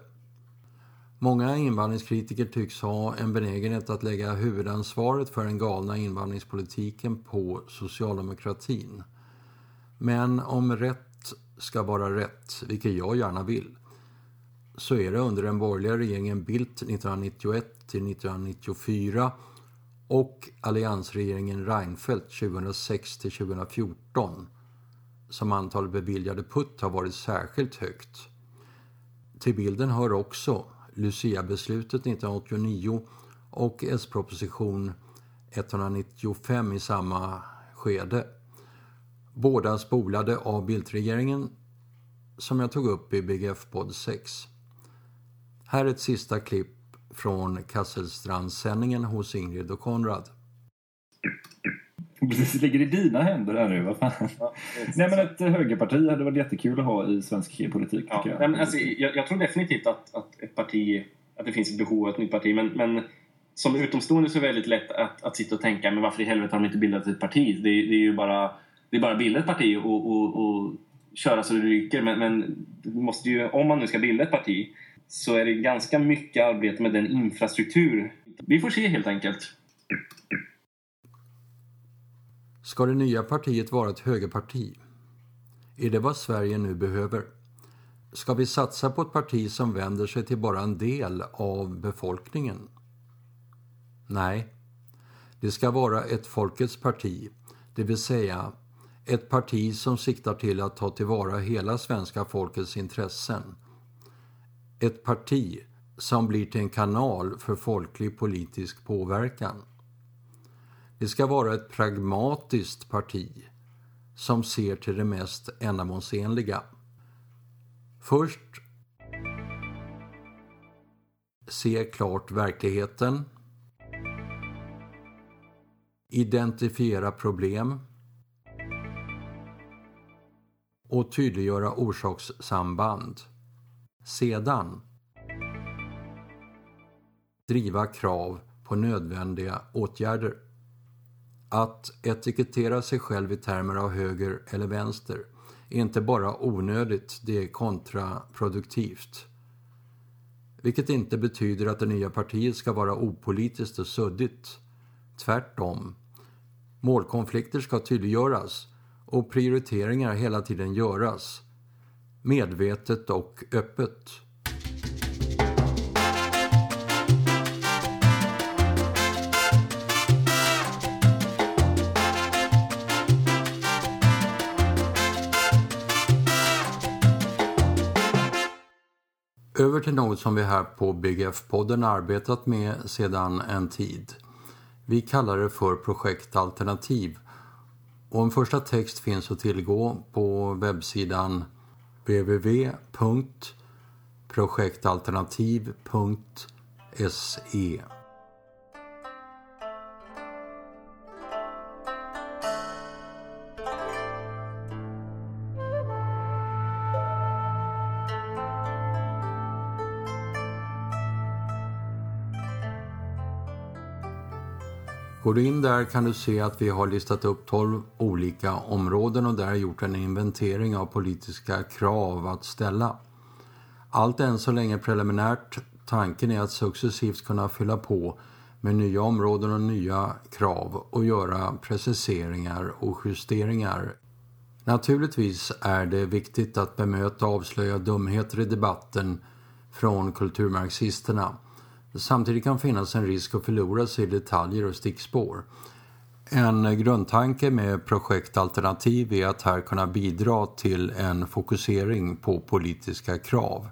Många invandringskritiker tycks ha en benägenhet att lägga huvudansvaret för den galna invandringspolitiken på socialdemokratin. Men om rätt ska vara rätt, vilket jag gärna vill, så är det under den borgerliga regeringen Bildt 1991 till 1994 och alliansregeringen Reinfeldt 2006 till 2014 som antalet beviljade putt har varit särskilt högt. Till bilden hör också Lucia-beslutet 1989 och S-proposition 195 i samma skede. Båda spolade av Bildtregeringen som jag tog upp i BGF-podd 6. Här är ett sista klipp från Kasselstrandssändningen hos Ingrid och Konrad. Precis, ligger i dina händer här nu. Vad fan. Nej, men ett högerparti hade varit jättekul att ha i svensk politik. Ja, jag. Men, alltså, jag, jag tror definitivt att, att ett parti, att det finns ett behov av ett nytt parti. Men, men som utomstående så är det väldigt lätt att, att sitta och tänka men varför i helvete har de inte bildat ett parti? Det, det är ju bara det är bara att bilda ett parti och, och, och köra så det ryker. Men, men måste ju, om man nu ska bilda ett parti så är det ganska mycket arbete med den infrastruktur. Vi får se helt enkelt. Ska det nya partiet vara ett högerparti? Är det vad Sverige nu behöver? Ska vi satsa på ett parti som vänder sig till bara en del av befolkningen? Nej, det ska vara ett folkets parti, det vill säga ett parti som siktar till att ta tillvara hela svenska folkets intressen. Ett parti som blir till en kanal för folklig politisk påverkan. Det ska vara ett pragmatiskt parti som ser till det mest ändamålsenliga. Först se klart verkligheten. Identifiera problem. Och tydliggöra orsakssamband. Sedan driva krav på nödvändiga åtgärder. Att etikettera sig själv i termer av höger eller vänster är inte bara onödigt, det är kontraproduktivt. Vilket inte betyder att det nya partiet ska vara opolitiskt och suddigt. Tvärtom. Målkonflikter ska tydliggöras och prioriteringar hela tiden göras medvetet och öppet. Över till något som vi här på BGF-podden arbetat med sedan en tid. Vi kallar det för Projekt Alternativ och en första text finns att tillgå på webbsidan www.projektalternativ.se Går du in där kan du se att vi har listat upp 12 olika områden och där gjort en inventering av politiska krav att ställa. Allt är än så länge preliminärt. Tanken är att successivt kunna fylla på med nya områden och nya krav och göra preciseringar och justeringar. Naturligtvis är det viktigt att bemöta och avslöja dumheter i debatten från kulturmarxisterna Samtidigt kan finnas en risk att förlora sig i detaljer och stickspår. En grundtanke med projektalternativ är att här kunna bidra till en fokusering på politiska krav.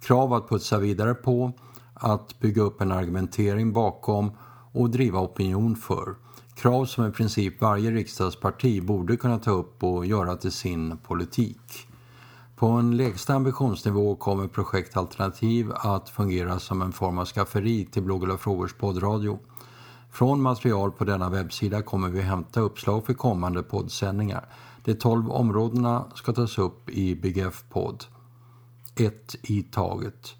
Krav att putsa vidare på, att bygga upp en argumentering bakom och driva opinion för. Krav som i princip varje riksdagsparti borde kunna ta upp och göra till sin politik. På en lägsta ambitionsnivå kommer projektalternativ att fungera som en form av skafferi till Blågula Frågors poddradio. Från material på denna webbsida kommer vi hämta uppslag för kommande poddsändningar. De tolv områdena ska tas upp i BGF-podd. Ett i taget.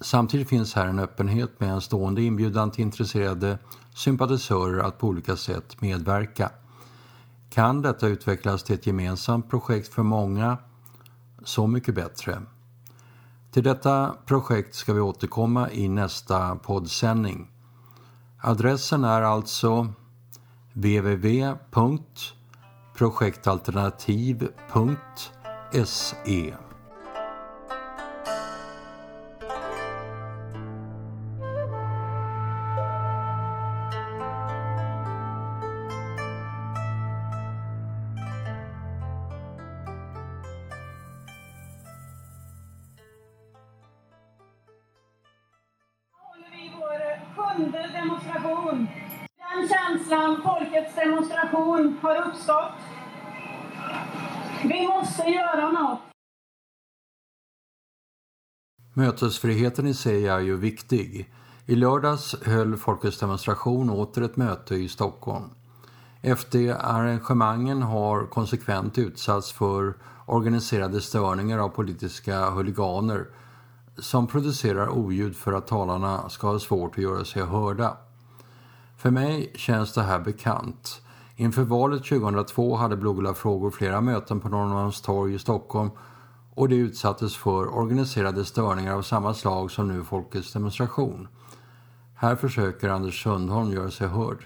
Samtidigt finns här en öppenhet med en stående inbjudan till intresserade sympatisörer att på olika sätt medverka. Kan detta utvecklas till ett gemensamt projekt för många, så mycket bättre. Till detta projekt ska vi återkomma i nästa poddsändning. Adressen är alltså www.projektalternativ.se Mötesfriheten i sig är ju viktig. I lördags höll Folkets demonstration åter ett möte i Stockholm. FD-arrangemangen har konsekvent utsatts för organiserade störningar av politiska huliganer som producerar oljud för att talarna ska ha svårt att göra sig hörda. För mig känns det här bekant. Inför valet 2002 hade Blågula frågor flera möten på Norrmalmstorg i Stockholm och det utsattes för organiserade störningar av samma slag som nu Folkets demonstration. Här försöker Anders Sundholm göra sig hörd.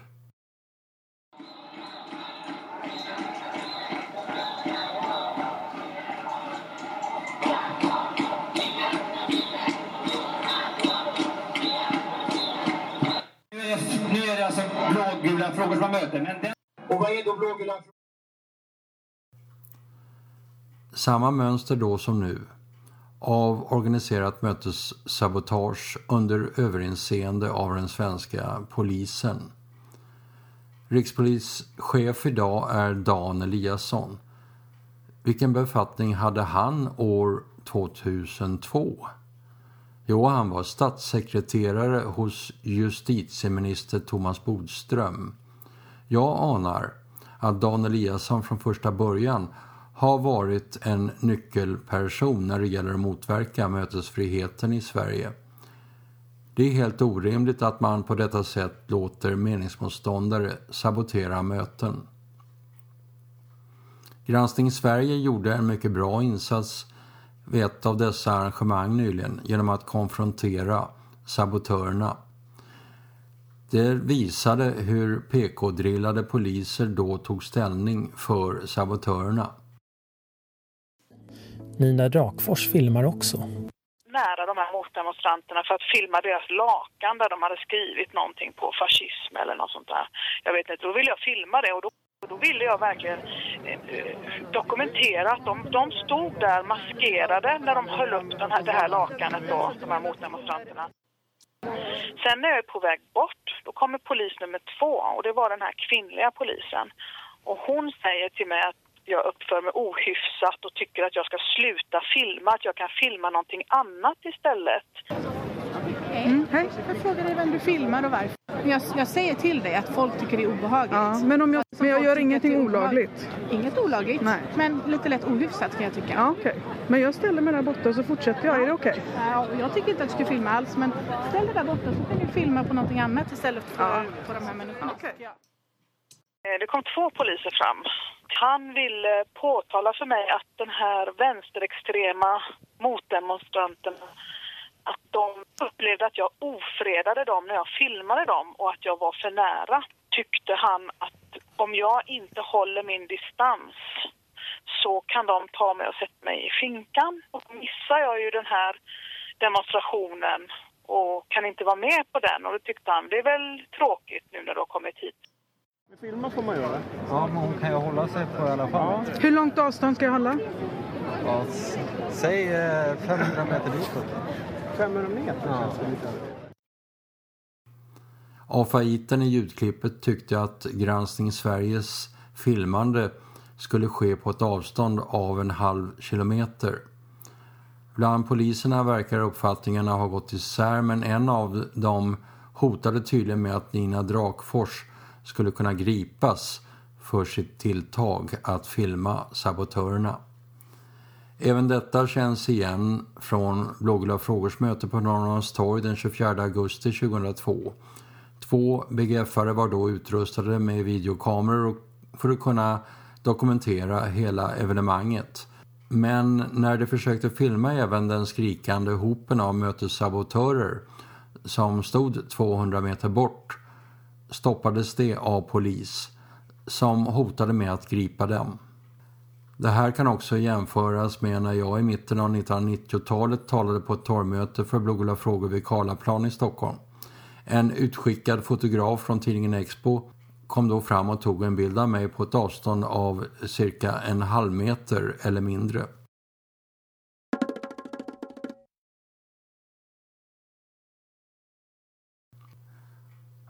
Nu är det, alltså blågula frågor som har möte. Men den... Och vad är då blågula? Samma mönster då som nu av organiserat mötessabotage under överinseende av den svenska polisen. Rikspolischef idag är Dan Eliasson. Vilken befattning hade han år 2002? Jo, han var statssekreterare hos justitieminister Thomas Bodström. Jag anar att Dan Eliasson från första början har varit en nyckelperson när det gäller att motverka mötesfriheten i Sverige. Det är helt orimligt att man på detta sätt låter meningsmotståndare sabotera möten. Granskning Sverige gjorde en mycket bra insats vid ett av dessa arrangemang nyligen genom att konfrontera sabotörerna. Det visade hur PK-drillade poliser då tog ställning för sabotörerna. Nina Drakfors filmar också. Nära de här motdemonstranterna för att filma deras lakan där de hade skrivit någonting på fascism eller något sånt där. Jag vet inte, då ville jag filma det och då Då ville jag verkligen eh, dokumentera att de, de stod där maskerade när de höll upp den här, det här lakanet då, de här motdemonstranterna. Sen när jag är på väg bort, då kommer polis nummer två och det var den här kvinnliga polisen. Och hon säger till mig att jag uppför mig ohyfsat och tycker att jag ska sluta filma, att jag kan filma någonting annat istället. Mm, hej, jag frågar dig vem du filmar och varför. Jag, jag säger till dig att folk tycker det är obehagligt. Ja, men om jag, men jag gör ingenting olagligt. Inget olagligt, Nej. men lite lätt ohyfsat kan jag tycka. Ja, okej. Men jag ställer mig där borta så fortsätter jag. Är det okej? Ja, jag tycker inte att du ska filma alls, men ställ dig där borta så kan du filma på någonting annat istället för på de här människorna. tycker jag. Eh, Det kom två poliser fram. Han ville påtala för mig att den här vänsterextrema motdemonstranterna att de upplevde att jag ofredade dem när jag filmade dem och att jag var för nära. Tyckte han att om jag inte håller min distans så kan de ta mig och sätta mig i finkan. Och missar jag ju den här demonstrationen och kan inte vara med på den. Och då tyckte han, det är väl tråkigt nu när du har kommit hit. Filma får man göra. Ja, men hon kan ju hålla sig på i alla fall. Hur långt avstånd ska jag hålla? Ja, säg eh, 500 meter ditåt. 500 meter Ja. känns det lite. Afaiten i ljudklippet tyckte att Granskning Sveriges filmande skulle ske på ett avstånd av en halv kilometer. Bland poliserna verkar uppfattningarna ha gått isär men en av dem hotade tydligen med att Nina Drakfors skulle kunna gripas för sitt tilltag att filma sabotörerna. Även detta känns igen från Blågula frågors möte på Norrmalmstorg den 24 augusti 2002. Två BGF-are var då utrustade med videokameror för att kunna dokumentera hela evenemanget. Men när de försökte filma även den skrikande hopen av mötessabotörer som stod 200 meter bort stoppades det av polis som hotade med att gripa dem. Det här kan också jämföras med när jag i mitten av 1990-talet talade på ett torgmöte för Blågula frågor vid Karlaplan i Stockholm. En utskickad fotograf från tidningen Expo kom då fram och tog en bild av mig på ett avstånd av cirka en halv meter eller mindre.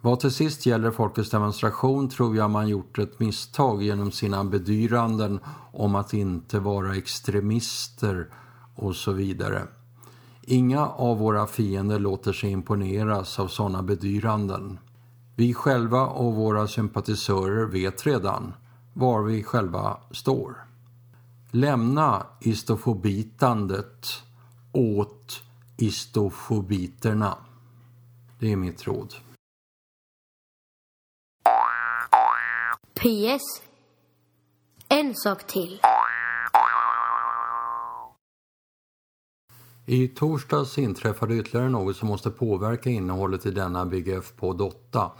Vad till sist gäller folkets demonstration tror jag man gjort ett misstag genom sina bedyranden om att inte vara extremister och så vidare. Inga av våra fiender låter sig imponeras av sådana bedyranden. Vi själva och våra sympatisörer vet redan var vi själva står. Lämna istofobitandet åt istofobiterna. Det är mitt råd. PS. En sak till. I torsdags inträffade ytterligare något som måste påverka innehållet i denna BGF-podd 8.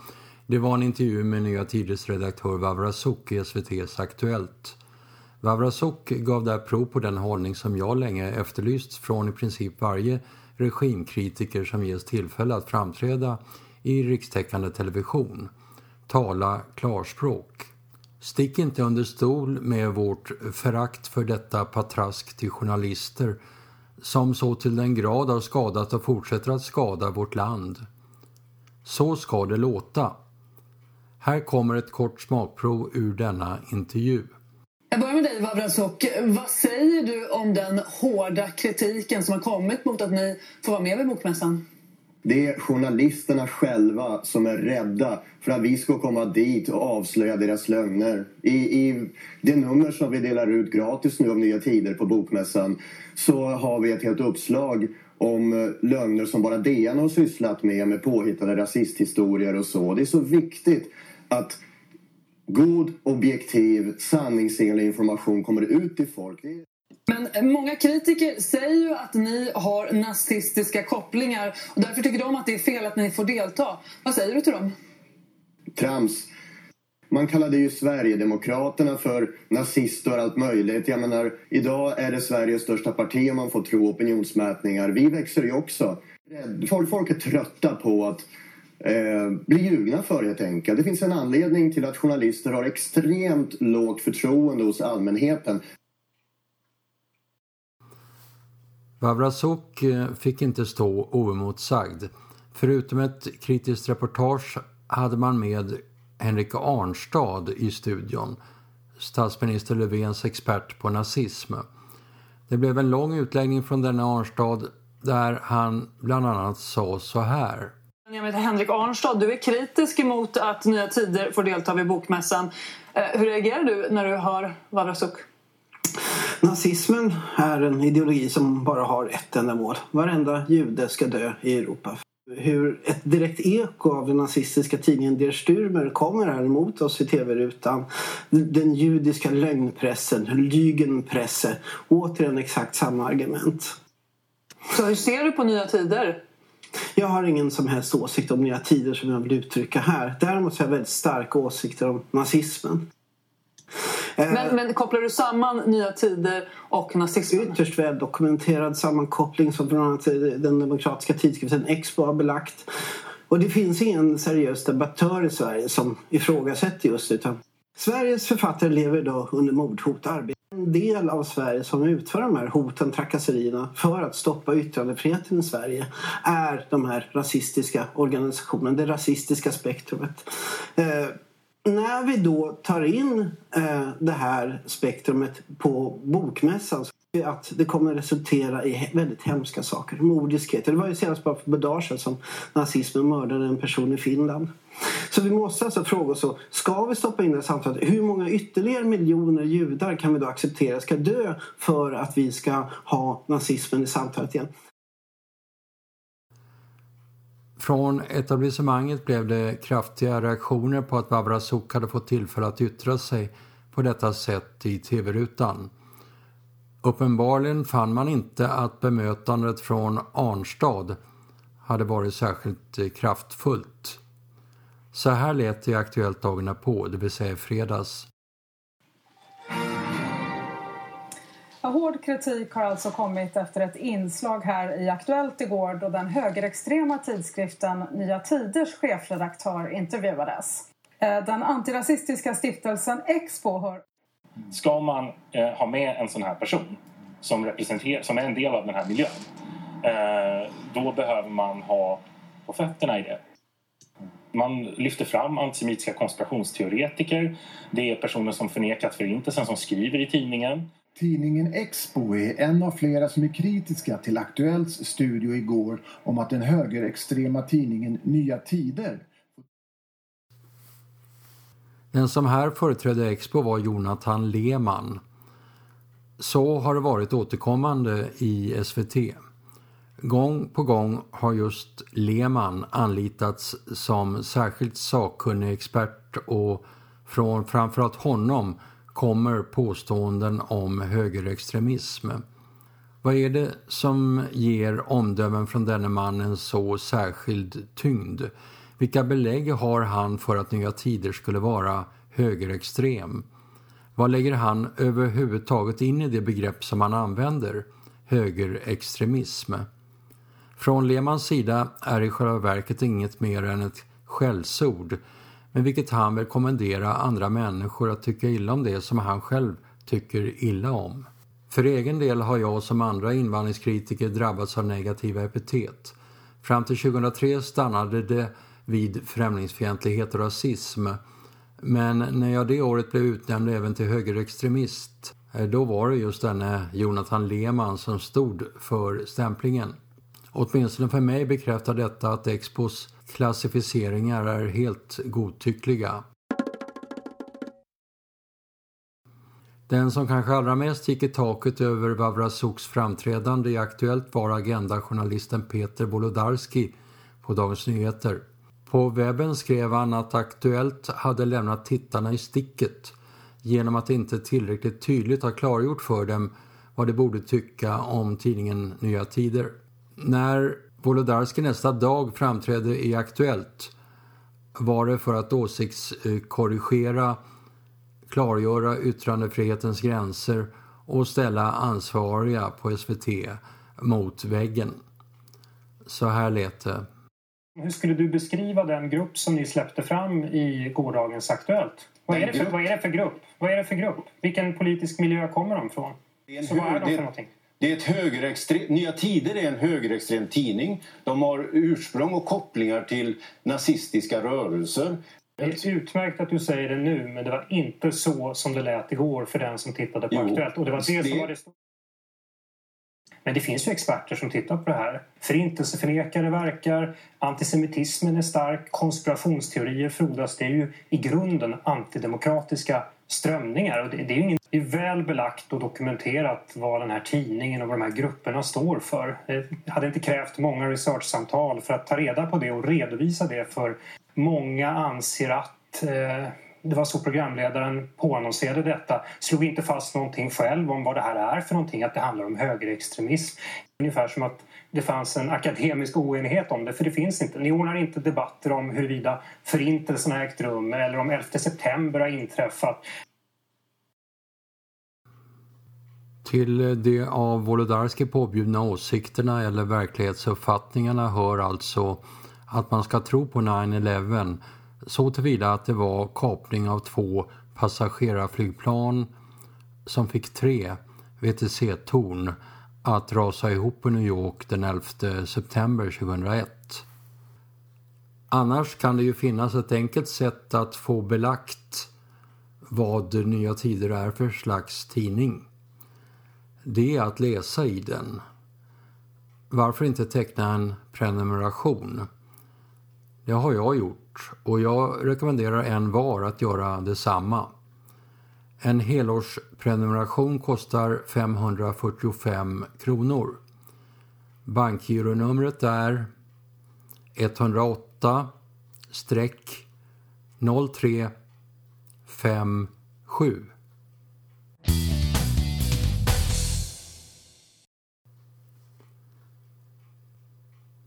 Det var en intervju med Nya Tiders redaktör Vavrasuk i SVTs Aktuellt. Vavrasuk gav där prov på den hållning som jag länge efterlyst från i princip varje regimkritiker som ges tillfälle att framträda i rikstäckande television. Tala klarspråk. Stick inte under stol med vårt förakt för detta patrask till journalister som så till den grad har skadat och fortsätter att skada vårt land. Så ska det låta. Här kommer ett kort smakprov ur denna intervju. Jag börjar med dig Wawrazok. Eh, vad säger du om den hårda kritiken som har kommit mot att ni får vara med vid Bokmässan? Det är journalisterna själva som är rädda för att vi ska komma dit och avslöja deras lögner. I, i det nummer som vi delar ut gratis nu av Nya Tider på Bokmässan så har vi ett helt uppslag om eh, lögner som bara DN har sysslat med, med påhittade rasisthistorier och så. Det är så viktigt att god, objektiv, sanningsenlig information kommer ut till folk. Men eh, många kritiker säger ju att ni har nazistiska kopplingar och därför tycker de att det är fel att ni får delta. Vad säger du till dem? trams. Man kallade ju Sverigedemokraterna för nazister och allt möjligt. Jag menar, idag är det Sveriges största parti om man får tro opinionsmätningar. Vi växer ju också. Folk, folk är trötta på att eh, bli ljugna för helt enkelt. Det finns en anledning till att journalister har extremt lågt förtroende hos allmänheten. Vavrasuk eh, fick inte stå oemotsagd. Förutom ett kritiskt reportage hade man med Henrik Arnstad i studion, statsminister Löfvens expert på nazism. Det blev en lång utläggning från denna Arnstad där han bland annat sa så här. Jag heter Henrik Arnstad. Du är kritisk emot att Nya Tider får delta vid Bokmässan. Eh, hur reagerar du när du hör Vavrasuk? Nazismen är en ideologi som bara har ett enda mål. Varenda jude ska dö i Europa. Hur ett direkt eko av den nazistiska tidningen Der Stürmer kommer här emot oss i tv-rutan. Den judiska lögnpressen, Lügenpresse. Återigen exakt samma argument. Så hur ser du på Nya Tider? Jag har ingen som helst åsikt om Nya Tider som jag vill uttrycka här. Däremot har jag väldigt starka åsikter om nazismen. Men, men kopplar du samman Nya Tider och nazismen? Ytterst väl dokumenterad sammankoppling som bland annat den demokratiska tidskriften Expo har belagt. Och det finns ingen seriös debattör i Sverige som ifrågasätter just det. Utan Sveriges författare lever idag under mordhot. Arbetar en del av Sverige som utför de här hoten, trakasserierna för att stoppa yttrandefriheten i Sverige är de här rasistiska organisationerna, det rasistiska spektrumet. Eh, när vi då tar in eh, det här spektrumet på bokmässan så är vi att det kommer resultera i väldigt hemska saker. Mordiskheter. Det var ju senast bara för dagar sedan som nazismen mördade en person i Finland. Så vi måste alltså fråga oss, ska vi stoppa in det samtalet? Hur många ytterligare miljoner judar kan vi då acceptera ska dö för att vi ska ha nazismen i samtalet igen? Från etablissemanget blev det kraftiga reaktioner på att Vavrasuk hade fått tillfälle att yttra sig på detta sätt i tv-rutan. Uppenbarligen fann man inte att bemötandet från Arnstad hade varit särskilt kraftfullt. Så här lät det i Aktuellt dagarna på, det vill säga fredags. Hård kritik har alltså kommit efter ett inslag här i Aktuellt igår då den högerextrema tidskriften Nya Tiders chefredaktör intervjuades. Eh, den antirasistiska stiftelsen Expo har... Ska man eh, ha med en sån här person som, representerar, som är en del av den här miljön eh, då behöver man ha på fötterna i det. Man lyfter fram antisemitiska konspirationsteoretiker. Det är personer som förnekat förintelsen som skriver i tidningen. Tidningen Expo är en av flera som är kritiska till Aktuellts studio igår om att den högerextrema tidningen Nya Tider den som här företrädde Expo var Jonathan Lehmann. Så har det varit återkommande i SVT. Gång på gång har just Lehmann anlitats som särskilt sakkunnig expert och från framförallt honom kommer påståenden om högerextremism. Vad är det som ger omdömen från denne mannen så särskild tyngd? Vilka belägg har han för att Nya Tider skulle vara högerextrem? Vad lägger han överhuvudtaget in i det begrepp som han använder, högerextremism? Från Lehmans sida är i själva verket inget mer än ett skällsord med vilket han vill kommendera andra människor att tycka illa om det som han själv tycker illa om. För egen del har jag som andra invandringskritiker drabbats av negativa epitet. Fram till 2003 stannade det vid främlingsfientlighet och rasism. Men när jag det året blev utnämnd även till högerextremist eh, då var det just denne Jonathan Lehmann som stod för stämplingen. Åtminstone för mig bekräftar detta att Expos klassificeringar är helt godtyckliga. Den som kanske allra mest gick i taket över Vavrasuks framträdande i Aktuellt var agendajournalisten Peter Wolodarski på Dagens Nyheter. På webben skrev han att Aktuellt hade lämnat tittarna i sticket genom att inte tillräckligt tydligt ha klargjort för dem vad de borde tycka om tidningen Nya Tider. När Wolodarski nästa dag framträdde i Aktuellt var det för att åsiktskorrigera, klargöra yttrandefrihetens gränser och ställa ansvariga på SVT mot väggen. Så här lät det. Hur skulle du beskriva den grupp som ni släppte fram i gårdagens Aktuellt? Vad är, det för, vad är det för grupp? Vad är det för grupp? Vilken politisk miljö kommer de från? Så vad är de för någonting? Det är ett högerextrem, Nya Tider är en högerextrem tidning. De har ursprung och kopplingar till nazistiska rörelser. Det är utmärkt att du säger det nu, men det var inte så som det lät igår för den som tittade på Jo, Aktuellt. Och det var det, det- som var det stora. Men det finns ju experter som tittar på det här. Förintelseförnekare verkar, antisemitismen är stark, konspirationsteorier frodas. Det är ju i grunden antidemokratiska strömningar. Och det, det, är ingen, det är väl belagt och dokumenterat vad den här tidningen och vad de här grupperna står för. Eh, det hade inte krävt många researchsamtal för att ta reda på det och redovisa det för många anser att eh, det var så programledaren påannonserade detta. Slog inte fast någonting själv om vad det här är för någonting, att det handlar om högerextremism. Ungefär som att det fanns en akademisk oenighet om det, för det finns inte. Ni ordnar inte debatter om huruvida förintelsen har ägt rum eller om 11 september har inträffat. Till de av Wolodarski påbjudna åsikterna eller verklighetsuppfattningarna hör alltså att man ska tro på 9-11 så tillvida att det var kapning av två passagerarflygplan som fick tre VTC-torn att rasa ihop i New York den 11 september 2001. Annars kan det ju finnas ett enkelt sätt att få belagt vad Nya Tider är för slags tidning. Det är att läsa i den. Varför inte teckna en prenumeration? Det har jag gjort och jag rekommenderar en var att göra detsamma. En helårsprenumeration kostar 545 kronor. Bankgironumret är 108 streck 0357.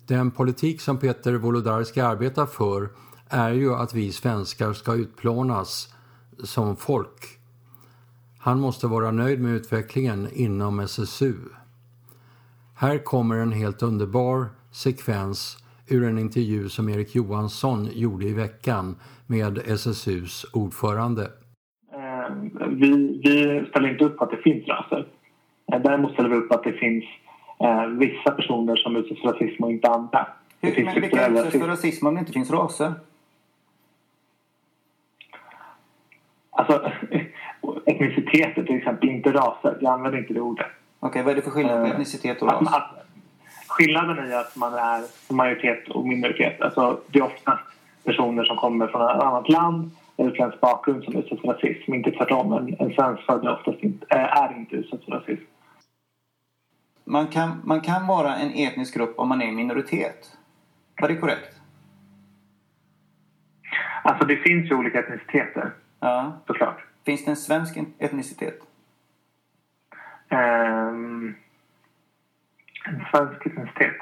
Den politik som Peter Wolodarski arbetar för är ju att vi svenskar ska utplånas som folk. Han måste vara nöjd med utvecklingen inom SSU. Här kommer en helt underbar sekvens ur en intervju som Erik Johansson gjorde i veckan med SSUs ordförande. Eh, Vi, vi ställer inte upp på att det finns raser. Eh, Däremot ställer vi upp på att det finns eh, vissa personer som utsätts för rasism och inte andra. Det Hur, finns men vilka utsätts för rasism. rasism om det inte finns raser? Alltså, etniciteter till exempel, inte raser. Jag använder inte det ordet. Okej, vad är det för skillnad på Eh, etnicitet och att- ras? att- Skillnaden är att man är majoritet och minoritet. Alltså, det är ofta personer som kommer från ett annat land eller utländsk bakgrund som utsätts för rasism. Inte tvärtom. En, en svensk född är oftast inte, äh, är inte utsatt för rasism. Man kan, man kan vara en etnisk grupp om man är en minoritet. Var det korrekt? Alltså det finns ju olika etniciteter. Ja. Såklart. Finns det en svensk etnicitet? Ehm, en svensk etnicitet.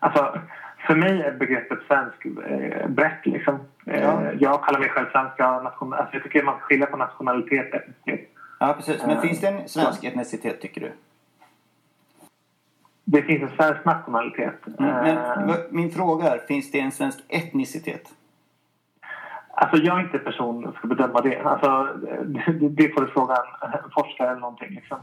Alltså, för mig är begreppet svensk eh, brett. Liksom. Eh, Ja. Jag kallar mig själv svensk. Nation, alltså, jag tycker man ska skilja på nationalitet och etnicitet. Ja, precis. Men Eh, finns det en svensk etnicitet, tycker du? Det finns en svensk nationalitet. Mm, Men min fråga är, finns det en svensk etnicitet? Alltså jag är inte person som ska bedöma det. Alltså, det, det får du fråga en forskare eller någonting. Liksom.